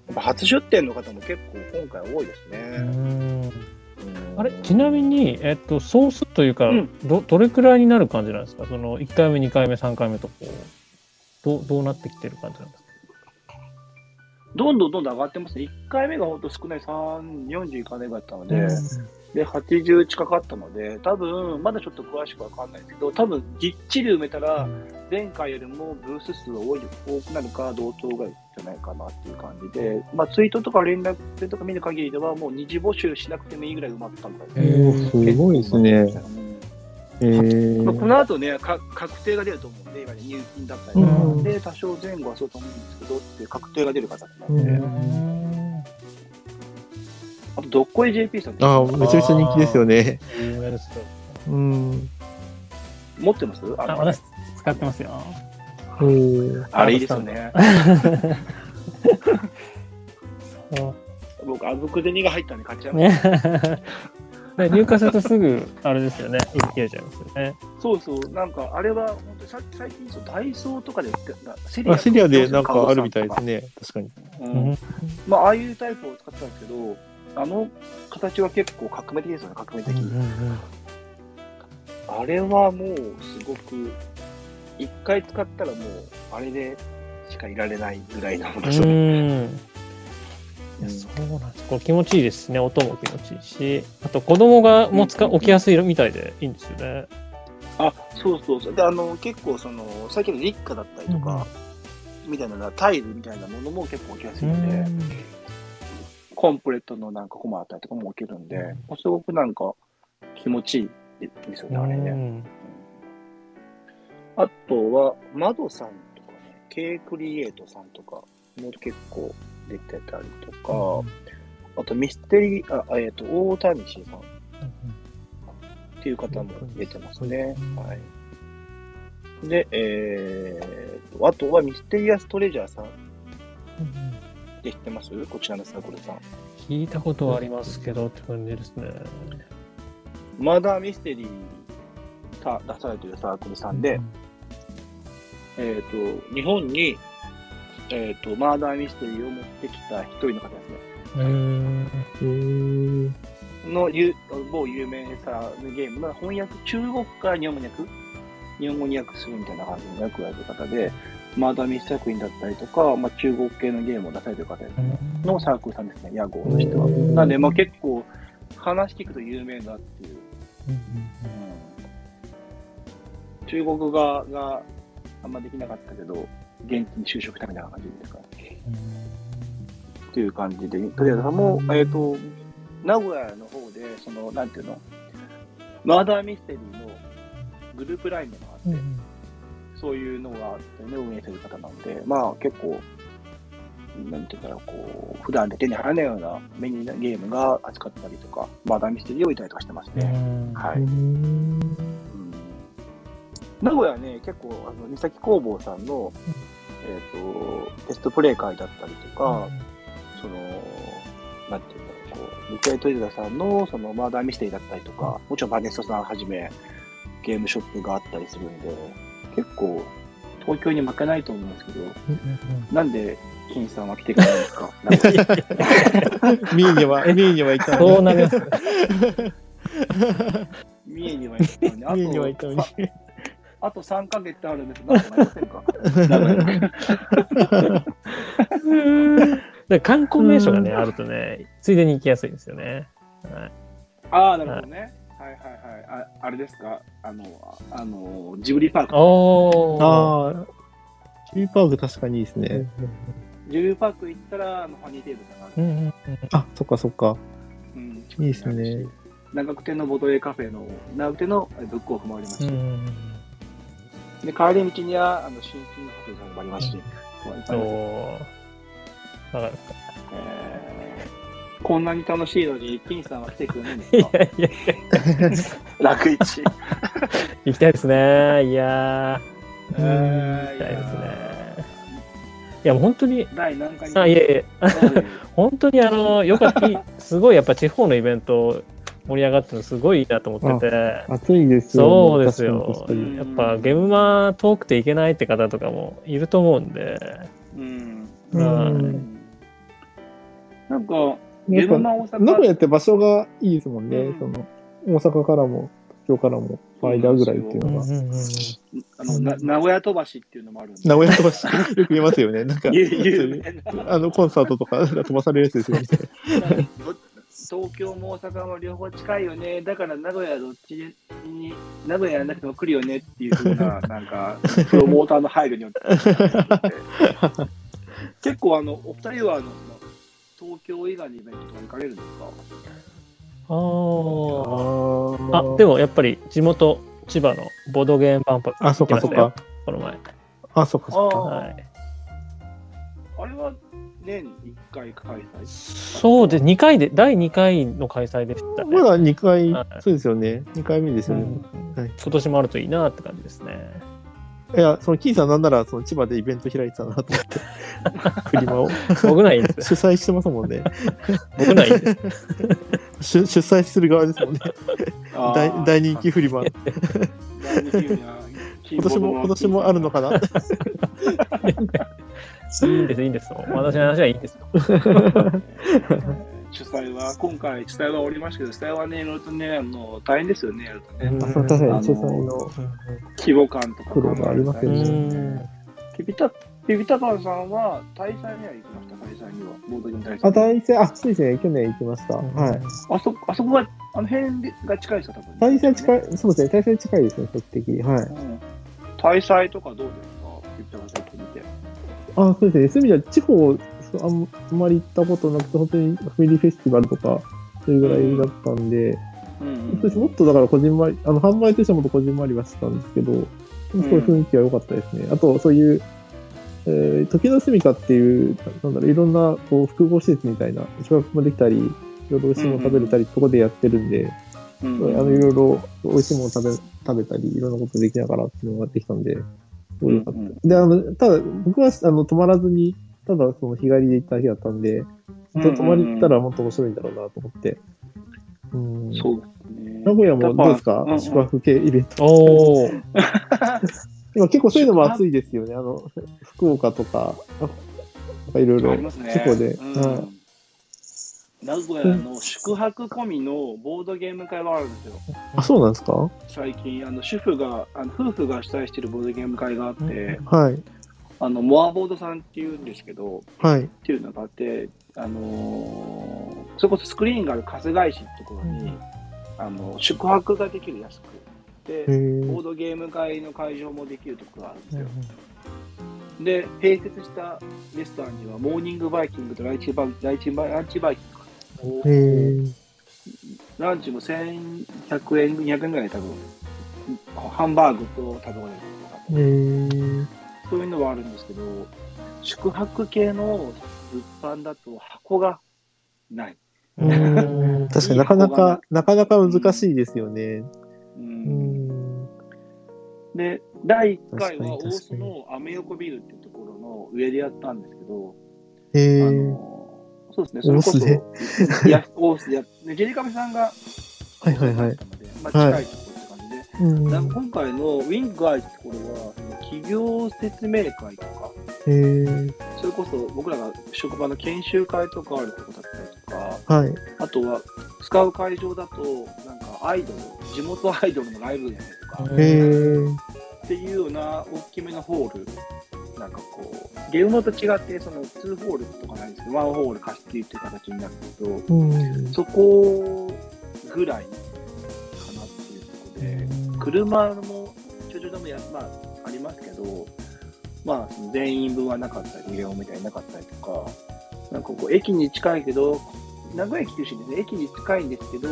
やっぱ初出店の方も結構今回多いですね。うんあれちなみに、えっと、ソースというか、うんど、どれくらいになる感じなんですか？その、1回目、2回目、3回目とこう、どう、どうなってきてる感じなんですか？どんどんどんどん上がってますね。1回目が本当少ない3、40いかないぐらいだったので、で、80近かったので、多分、まだちょっと詳しくわかんないですけど、多分、ぎっちり埋めたら、前回よりもブース数が多い多くなるか同等ぐらいじゃないかなっていう感じで、まあ、ツイートとか連絡とか見る限りでは、もう二次募集しなくてもいいぐらい埋まったみたいへです。ーすごいですね。うんえーまあ、この後ねか、確定が出ると思うんで、今ね、入金だったりとか、うんで、多少前後はそうと思うんですけど、っていう確定が出る形なんで、うんあと、どっこい JP さんああ、めちゃめちゃ人気ですよね。うん。持ってます？あ私、使ってますよ。あれいいですよね。僕、あぶく銭が入ったんで買っちゃいました。入荷するとすぐ、あれですよね、売り切れちゃいますよね。そうそう、なんか、あれは、本当さ最近そう、ダイソーとかで売ってな、セリあシリアでなんかあるみたいですね。確かに。うんまあ、ああいうタイプを使ってたんですけど、あの形は結構革命的ですよね、革命的。あれはもう、すごく、一回使ったらもう、あれでしかいられないぐらいのものですよね。うん。いやそうなんです。これ気持ちいいですしね。音も気持ちいいし。あと子供がもう使うん置きやすいみたいでいいんですよね。あ、そうそうそう。で、あの、結構その、さっきの立夏だったりとか、みたいな、タイルみたいなものも結構置きやすいんで、コンプレットのなんかコマあったりとかも置けるんで、すごくなんか気持ちいいですよね、あれね。うんあとは、窓さんとかね、K クリエイトさんとかも結構出てたりとか、あとミステリー、あ、えっ、と、大谷氏さんっていう方も出てますね。はい。で、えーと、あとはミステリアストレジャーさんって知ってます？こちらのサークルさん。聞いたことはありますけどって感じですね。マーダーミステリーた出されているサークルさんで、えっ、と、日本に、えっ、と、マーダーミステリーを持ってきた一人の方ですね。うん。えーのゆ某有名さのゲームの翻訳、中国から日本語に訳日本語に訳するみたいな感じの役をやる方で、マーダーミス作品だったりとか、まあ、中国系のゲームを出されてる方ですね。のサークルさんですね、屋号としては。なんで、まあ結構、話聞くと有名だっていう。中国側があんまできなかったけど、現地に就職したみたいな感じですか？っていう感じで、とりあえずもう、えっ、と、名古屋の方で、その、なんていうの、マーダーミステリーのグループラインがあって、そういうのがあってね、運営する方なんで、まあ結構、なんていうかな、こう、普段で手に入らないようなメニューなゲームが扱ったりとか、マーダーミステリーを置いたりとかしてますね。はい。うん名古屋ね、結構、あの、三崎工房さんの、えっ、と、テストプレイ会だったりとか、その、なんていうんだろう、こう、リクエイトリーダーさんの、その、マーダーミステリーだったりとか、もちろんバネストさんはじめ、ゲームショップがあったりするんで、結構、東京に負けないと思うんですけど、なんで、金さんは来てくれないんですか？三重 には、三重には行ったのに。そうなります。三重には行ったのに、あ三重には行ったのに。と、あと3ヶ月あるんですなんかなりませんか？観光名所がね、あるとね、ついでに行きやすいですよね。はいああ、なるほどね。はいはいはい。ああれですか？あの、あの、ジブリパーク。ああ、キーパーク確かにいいですね。ジブリパーク行ったら、あの、ファニーテーブルがある。うんうんうんあ、そっかそっか。うん、いいですね。長久手のボトレーカフェの、長久手のえブックオフもありますし、うんで、帰り道には、あの、新金ホテルさんもありますし、こういっぱいあります。おー。わかるえーこんなに楽しいのに、金さんは来てくれないんですいかやいや、楽一。行きたいですね。いやー。行きたいですね。いや、もう本当に、第何回あ、いえいえ、本当にあの、よかった、すごいやっぱ地方のイベント盛り上がってるのすごいいいなと思ってて。暑いですよ、ね。そうですよやっぱゲームマ遠くて行けないって方とかもいると思うんで。うん。ううんんなんか、ゲームマ大阪。名古屋って場所がいいですもんね。うんその、大阪からも、東京からも、間ぐらいっていうのが。あのな名古屋飛ばしっていうのもあるんで。名古屋飛ばし、よく言いますよね。なんか、あの、コンサートとかが飛ばされるやつですよね。東京も大阪も両方近いよね。だから名古屋どっちに、名古屋やんなくても来るよねっていうふうな、なんか、プロモーターの配慮によって。結構あの、お二人はあの、東京以外のイベントとか行かれるんですか？あーああ、でもやっぱり地元、千葉のボードゲームパンパあ、そっかそっか。この前。あ、そっかそっか。はい。あれは年1回開催そうで、2回で、第2回の開催でしたね。まだ2回はい、そうですよね。2回目ですよね。うんはい今年もあるといいなって感じですね。いや、そのキーさんなんなら、その千葉でイベント開いてたなと思って、フリマを僕ないんです。主催してますもんね。僕ないんです。主主催する側ですもんね。大大人気フリマ。大人気には今年も、今年もあるのかな？いいんです、いいんです。私の話はいいんですよ。主催は、今回主催はおりましたけど、主催はね、いろいろとね、あの大変ですよね、やるとね。確かにあの主催の規模感とか苦労がありますようねん。ピピタ、ピピタパンさんは、大祭には行きました、大祭には。ボードゲーム大祭。あ、大戦、あ、そうですね。去年行きました。はい。あそ、あそこが、あの辺が近いですか、多分。大戦近い、そうですね。大戦近いですね、比較的。はい。うん大祭とかどうですかピピタパンさん。あ、そうですね。そういう意味では、地方、あんまり行ったことなくて、本当にファミリーフェスティバルとか、それぐらいだったんで、うんそうですもっとだからこじんまり、あの、販売としてはもっとこじんまりはしてたんですけど、すごい雰囲気は良かったですね。あと、そういう、えー、時の住みかっていう、なんだろう、いろんな、こう、複合施設みたいな、宿泊もできたり、いろいろ美味しいもの食べれたり、そこでやってるんで、うんあの、いろいろ美味しいもの食べ、食べたり、いろんなことできながらっていうのができたんで、で、あの、ただ、僕は、あの、泊まらずに、ただ、その、日帰りで行った日だったんで、うん泊まり行ったらもっと面白いんだろうなと思って。うん。そうですね。名古屋もどうですか、うんうん宿泊系イベント。おお。今結構そういうのも熱いですよね。あの、福岡とか、あなんかいろいろありますね。地方で。うんはい名古屋の宿泊込みのボードゲーム会はあるんですよ。あ、そうなんですか？最近、あの主婦が、あの夫婦が主催しているボードゲーム会があって、はい。あのモアボードさんっていうんですけど、はい。っていうのがあって、あのーそれこそスクリーンがある春日井市ってところに、あの宿泊ができる安く。でへ、ーボードゲーム会の会場もできるところがあるんですよ。で、併設したレストランには、モーニングバイキングとライチバイライチバイランチバイキングランチも1100円、200円ぐらい多分、ハンバーグと食べ物とか、そういうのはあるんですけど、宿泊系の物販だと箱がない。うん。確かになかなか、なかなか難しいですよね。ううん。ん。で、第1回は大須のアメ横ビルっていうところの上でやったんですけど、へー。あのそうですね、それこそ、でいや大須でやって、ジェリカメさんが、はいはいはい。まあ、近いところって感じで、うん。なんか今回のウィングアイってところは、企業説明会とか、それこそ僕らが職場の研修会とかあるとこだったりとか、はい。あとは使う会場だと、なんかアイドル、地元アイドルのライブやったりとか、っていうような大きめのホール、なんかこう、ゲームと違って、その2ホールとかないんですけど、1ホール貸し切りっていう形になるけど、うん。そこぐらいかなっていうところで、車も駐車場もや、まあ、ありますけど、まあ、全員分はなかったり、無料みたいになかったりとか、なんかこう、駅に近いけど、名古屋駅中心ですね、駅に近いんですけど、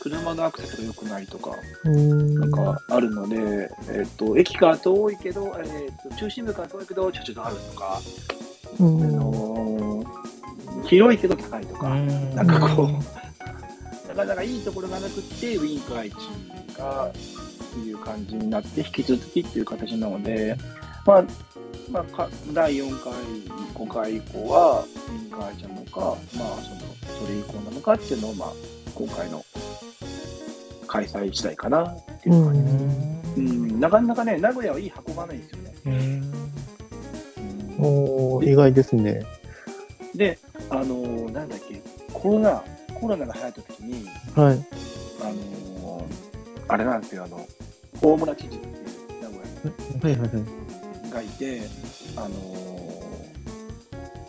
車のアクセスが良くないとか、うん。なんかあるので、えっと、駅から遠いけど、えっと、中心部から遠いけど、駐車場あるとか、あうん。のー広いけど高いとか、なんかこう、なかなかいいところがなくって、ウィンク愛知がっていう感じになって、引き続きっていう形なので、まあ、まあ、か第4回、5回以降は、ウィンク愛知なのか、まあ、その、それ以降なのかっていうのを、まあ、今回の開催次第かなっていう感じ。うん、なかなかね、名古屋はいい箱がないんですよね。うんおー意外ですね。で、あのーなんだっけ、コロナ、コロナが流行った時に、はい。あのーあれなんですよ、あの、大村知事っていう名古屋はいはいはい。がいて、あのー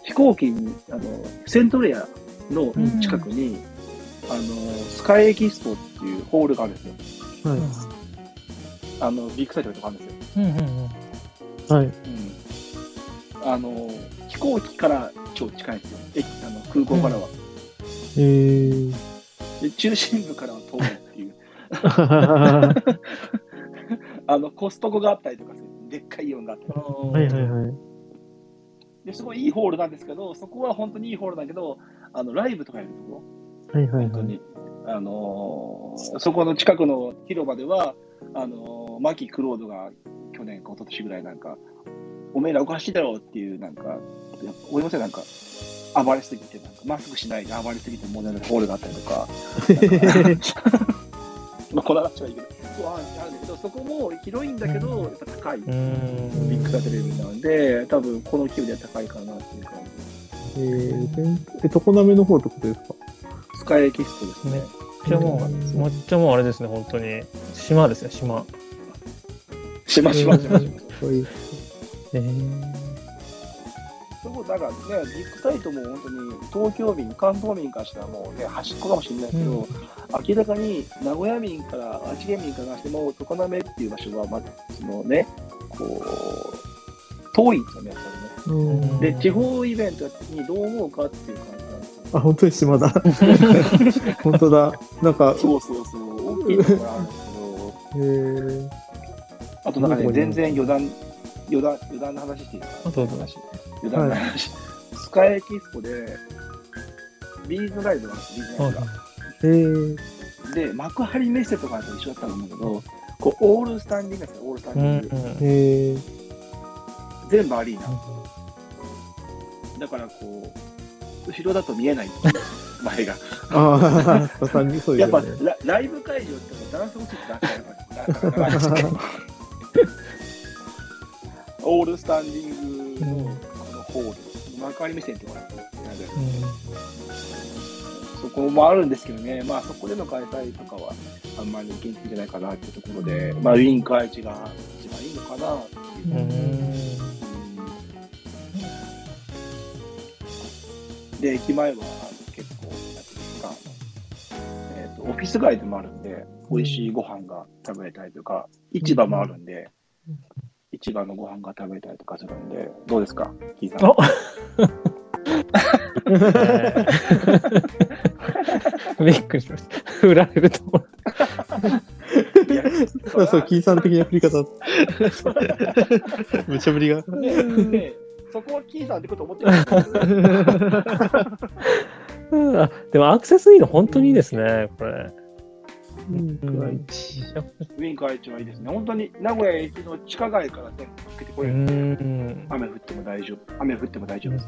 飛行機に、あの、セントレアの近くに、あのースカイエキスポっていうホールがあるんですよ。はい。あの、ビッグサイトとかあるんですよ。うんうんうん。はい。うん。あのー飛行機から超近いんですよ。駅あの空港からは。えー。で、中心部からは遠いっていう。は あの、コストコがあったりとかする。でっかいイオンがあったり。いはいはい。で、すごいいいホールなんですけど、そこは本当にいいホールだけど、あの、ライブとかやるところ、はいはいはい。本当に。あのーそこの近くの広場では、あのーマキ・クロードが去年か一昨年ぐらいなんか、おめえらおかしいだろうっていう、なんか、やっぱ俺のせいなんか、暴れすぎて、なんか、まっすぐしないで暴れすぎて問題のホールがあったりとか、まあ、この話はいいけど、そうあるんど、そこも広いんだけど、やっぱ高い。ビうんッグサテレビなので、多分この規模では高いかなっていう感じ。えー、全え、常滑の方ってことですか？スカイエキストですね。めっちゃもう、めっちゃもうあれですね、本当に。島ですね、島。しましましまそういう。えー、そうだからね、ビッグサイトも本当に東京民、関東民からしたらもうね、端っこかもしれないけど、うん明らかに名古屋民から、愛知県民からしても、常滑っていう場所は、まず、そのね、こう、遠いんですよね、やっぱりね。うんで、地方イベントにどう思うかっていう感じなんですよ。あ、本当に島だ。本当だ。なんか、そうそうそう、大きいところあるんですけど、えー、あとなんかね、全然余談、余談、余談の話していいですか？あどうぞ話余談の話。スカイエキスポで、ビーズライブがあるんですビーズライブが。えー、で、幕張メッセとかと一緒だったと思うんだけど、こう、オールスタンディングですよ、オールスタンデうんィング。えー、全部アリーナ。だから、こう、後ろだと見えない前が。ああ、そうでやっぱ。ラライブ会場ってダンスもついてなかったから、オールスタンディングのこのホール、幕張メッセっていうのがあるなんでそこもあるんですけどね、まあそこでの開催とかはあんまり元気じゃないかなっていうところで、まあウィンカーイチが一番いいのかなっていう。うん。うん。で、駅前は結構、なんですか、えっ、と、オフィス街でもあるんで、美味しいご飯が食べれたりとか、市場もあるんで、市場のご飯が食べれたりとかするんで、どうですか、キーさん。お びっくりしました。振られると思う。いやそうそう、キーさん的な振り方。無茶ぶりが。そこはキーさんってこと思ってる でもアクセスいいの本当にいいですね、これ。うんウィンカーイチはいいですね。本当に名古屋駅の地下街から全部かけてこうれる。ん。雨降っても大丈夫。雨降っても大丈夫です。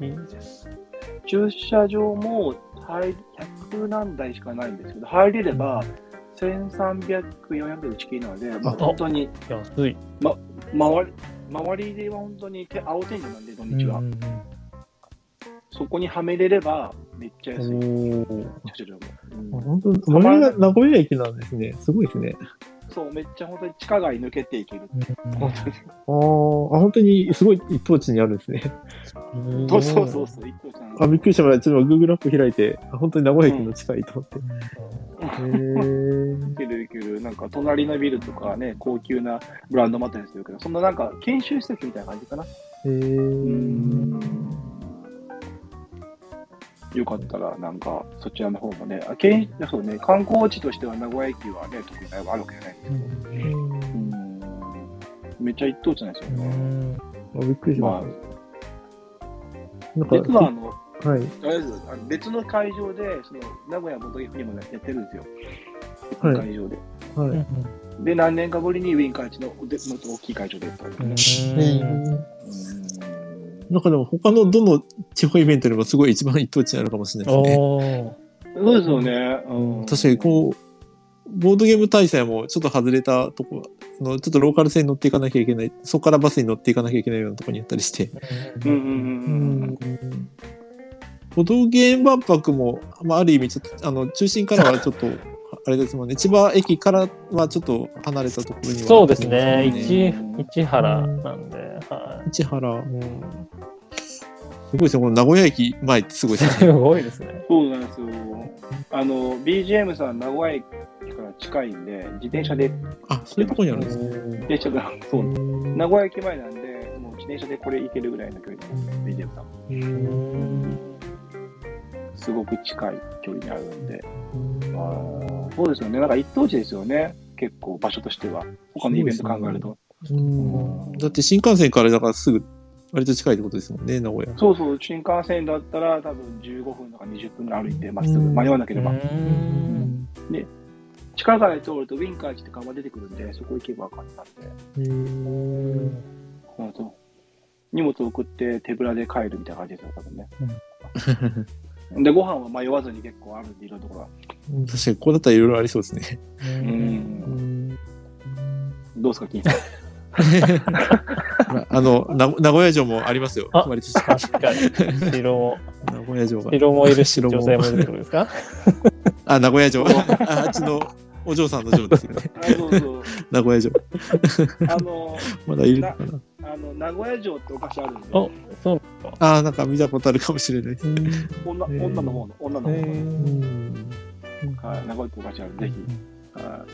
いいです。駐車場も入り100何台しかないんですけど、入れれば1300、400で打ち切りなので、まあ、あ本当に安い。周り周りでは本当に手青天井なんで、土日は。うんそこにはめれればめっちゃ安い。駐車場も。あ本当、周りが名古屋駅なんですね。すごいですね。そう、めっちゃ本当に地下街抜けていける。本当にあーあ、本当にすごい一等地にあるんですね。そうそうそうそう、一個ちゃん。あ、びっくりした。ちょっと今 Google アップ開いて、あ本当に名古屋駅の近いと思って。へーいけるいける。なんか隣のビルとかね、高級なブランドもあったりするけど、そんななんか研修施設みたいな感じかな。へーよかったら、なんか、そちらの方もね、あけんそうね、観光地としては名古屋駅はね、特にあるわけじゃないんですけど、うん、めっちゃ一等地なんですよね。あびっくりしまました。なんあ、実はあの、か、はい。あれですあの別の会場で、その名古屋ボトゲフにもやってるんですよ。はい会場で。はい。で、何年かぶりにウィンカーチのでもっと大きい会場でやったんですね。うんなんかでも他のどの地方イベントでもすごい一番一等地になるかもしれないですね。そうですよね。うん。確かにこう、ボードゲーム大祭もちょっと外れたとこ、そのちょっとローカル線に乗っていかなきゃいけない、そこからバスに乗っていかなきゃいけないようなところにあったりして。ボドゲーム万博も、まあ、ある意味ちょっと、あの、中心からはちょっと、あれですもんね、千葉駅からはちょっと離れたところには、そうですね。市市原なんで、は市原、い。うん、すごいですね、この名古屋駅前ってすごいですすね。ごいですね。そうなんですよ。あの、BGM さん、名古屋駅から近いんで、自転車で、あ、そういうところにあるんですね。自転車が、そう、名古屋駅前なんで、もう自転車でこれ行けるぐらいの距離で、BGM さん。うんすごく近い距離にあるんで。あーそうですよね。なんか一等地ですよね。結構場所としては。他のイベント考えると。うんだって新幹線からだからすぐ割と近いってことですもんね、名古屋。そうそう、新幹線だったら多分15分とか20分ぐらい歩いてまっすぐ迷わなければ。うん近から通るとウィンカーチって川が出てくるんで、そこ行けばわかったんで。荷物送って手ぶらで帰るみたいな感じですよ、多分ね。で、ご飯は迷わずに結構あるんで、いろんなところが。確かに、ここだったらいろいろありそうですね。う。うんんどうですか、金さん？ま ああの、な名古屋城もありますよ。あ確かに。城も、名古屋城が。城もいるし、城も女性もいるってことですか？あ、名古屋城。ああっちのお嬢さんの城ですよね。あそうそう。名古屋城。あの、まだいるのかな？あの名古屋城ってお菓子あるんで、おそうあ、なんか見たことあるかもしれないです。女女の方の、女の方への、ーはい、名古屋ってお菓子あるぜひ。は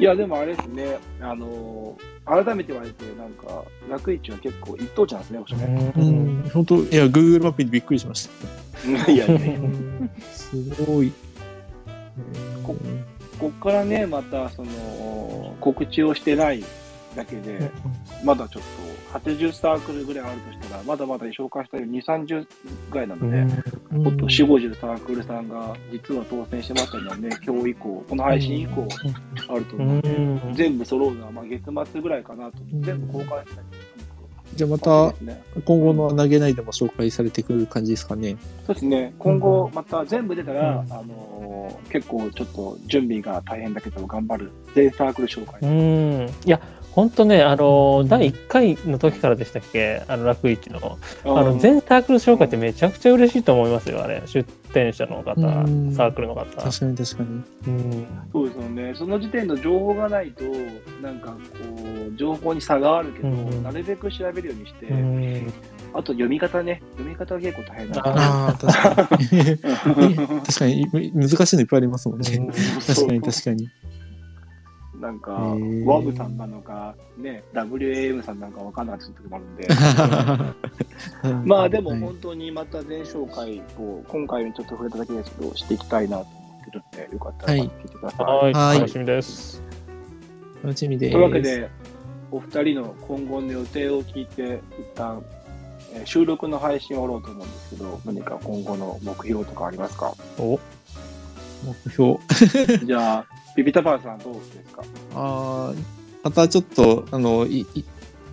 い、いや、でもあれですね、あの改めて言われて、なんか、楽市は結構一等地なんですね。ううんん、本当いや、Google マップにびっくりしました。いやいやいや。すごい。ここっからね、また、その、告知をしてないだけで、まだちょっと、80サークルぐらいあるとしたら、まだまだ紹介したよ。うに2、30ぐらいなので、うん。もっと4、50サークルさんが実は当選してましたので、今日以降、この配信以降あるとう思うんで、ん。全部揃うのはまあ月末ぐらいかなと。思って、全部公開したりじゃあまた。今後の投げないでも紹介されてくる感じですかね。そうですね。今後また全部出たら、あのー結構ちょっと準備が大変だけど頑張る全サークル紹介。うん。いや、本当ね、あの、第1回の時からでしたっけ？あの、楽市の。あの、全サークル紹介ってめちゃくちゃ嬉しいと思いますよ、あれ。出店者の方、うんサークルの方。確かに確かに。うん。そうですよね。その時点の情報がないと、なんかこう、情報に差があるけど、うんなるべく調べるようにして、うんあと読み方ね。読み方は結構大変なんでああ、確かに。確かに 難しいのいっぱいありますもんね。確かに確かに。なんか、ワブさんなのか、ね、WAM さんなのか分かんなかった時もあるんで、まあでもはい本当にまた全紹介を、今回ちょっと触れただけですけど、していきたいなと思ってるんで、よかったらはい聞いてください。はい、はい楽しみです。楽しみです。というわけで、お二人の今後の予定を聞いて、一旦、えー収録の配信を終わろうと思うんですけど、何か今後の目標とかありますか？お、目標。じゃあ、ビビタパンさんどうですか？あーまたちょっと、あの、いい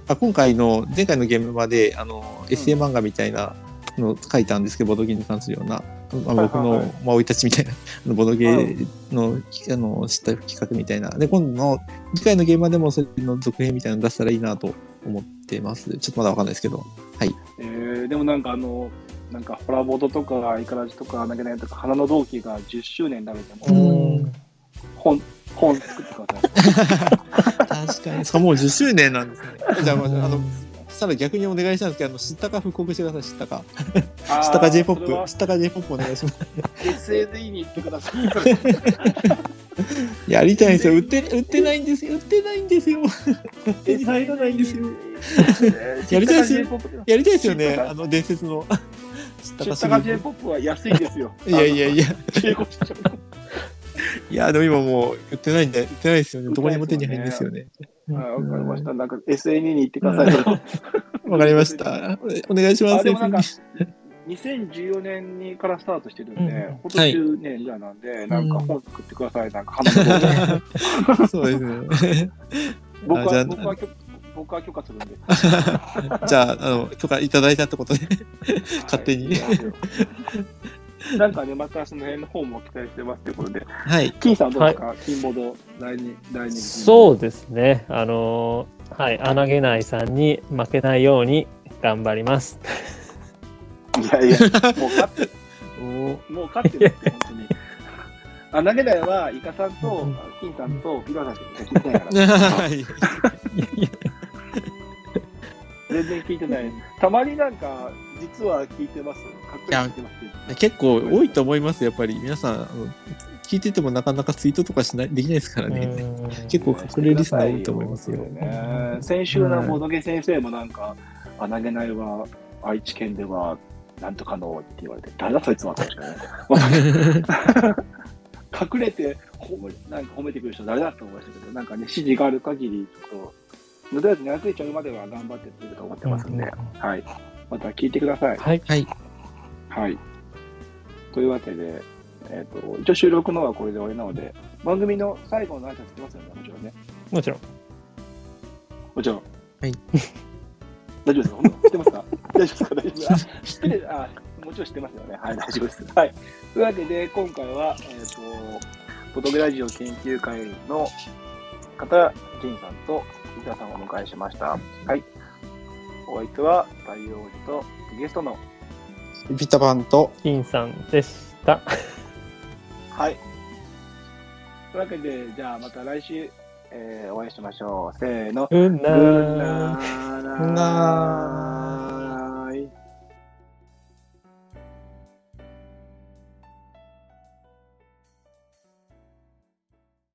あ今回の、前回のゲームまで、あの、エッセイ漫画みたいなのを書いたんですけど、ボドゲに関するような、まあ、僕の、はいはいはい。まあ、生い立ちみたいな、ボドゲの、あの、知った企画みたいな。で、今度の、次回のゲームまでもそれの続編みたいなの出したらいいなと思ってます。ちょっとまだわかんないですけど。えー、でもなんかあの、なんかホラボドとか、イカラジとか、投げないとか、花の同期が10周年になるでうも、ん本、本作ってください。確かに。そう、もう10周年なんですね。じゃあ、まあ、あの、そしたら逆にお願いしたんですけど、あの、知ったか復刻してください、知ったか。知ったか J-POP それは知ったか J-POP お願いします。SNE に行ってください。やりたいんですよ。売って、売ってないんですよ。売ってないんですよ。手に入らないんですよ。やりたいですよやりたいですよね。あの、伝説の。知ったか知ったか J-POP は安いですよ。いやいやいや。いや、でも今もう売ってないんで、売ってないですよね。どこにも手に入るんですよね。はい、わかりました。なんか SNE に行ってください。わかりました。お願いします。あでもなんか2014年にからスタートしてるんで、うんほんと10年ぐらいなんで、なんか本作ってください。なんか 花の動画そうですね。僕は、僕は許僕は許可するんで。じゃあ、あの、許可いただいたってことで。勝手にはいなんかね、またその辺の方も期待してますということで、はい。金さんどうですか、金ボード第二、第二そうですね。あのーはい、穴げないさんに負けないように頑張ります。いやいや、もう勝ってる。おもう勝ってるって、本当に。あ、投げないは、イカさんと、金さんと、ピロさんしか聞いてないから。はい。いやいや全然聞いてない。たまになんか、実は聞いてます。かっこいい聞いてます。結構多いと思います、やっぱり。皆さん、聞いててもなかなかツイートとかしないできないですからね。うん。結構隠れリスナー多いと思いますよ。ね、先週のボドゲ先生もなんか、あ、投げないは愛知県ではなんとかのって言われて、誰だそいつは確かに。隠れて褒めなんか褒めてくる人誰だと思いましたけど、なんかね、指示がある限り、ちょっと、とりあえずに。ついちゃうまでは頑張ってってると思ってますんで、はい。また聞いてください。はい。はい。はい。というわけで、えっ、と、一応収録のはこれで終わりなので、番組の最後の挨拶しますよね、もちろんね。もちろん。もちろん。はい。大丈夫ですか？知ってますか大丈夫ですか？大丈夫ですか？あ知ってる？あ、もちろん知ってますよね。はい、大丈夫です。はい。というわけで、今回は、えっ、と、フォトグラジオ研究会の方、金さんと伊田さんをお迎えしました。はい。お相手は、太陽寺とゲストの、ピタパンと、金さんでした。はい。というわけで、じゃあまた来週、えーお会いしましょう。せーの。うんなうーなーなー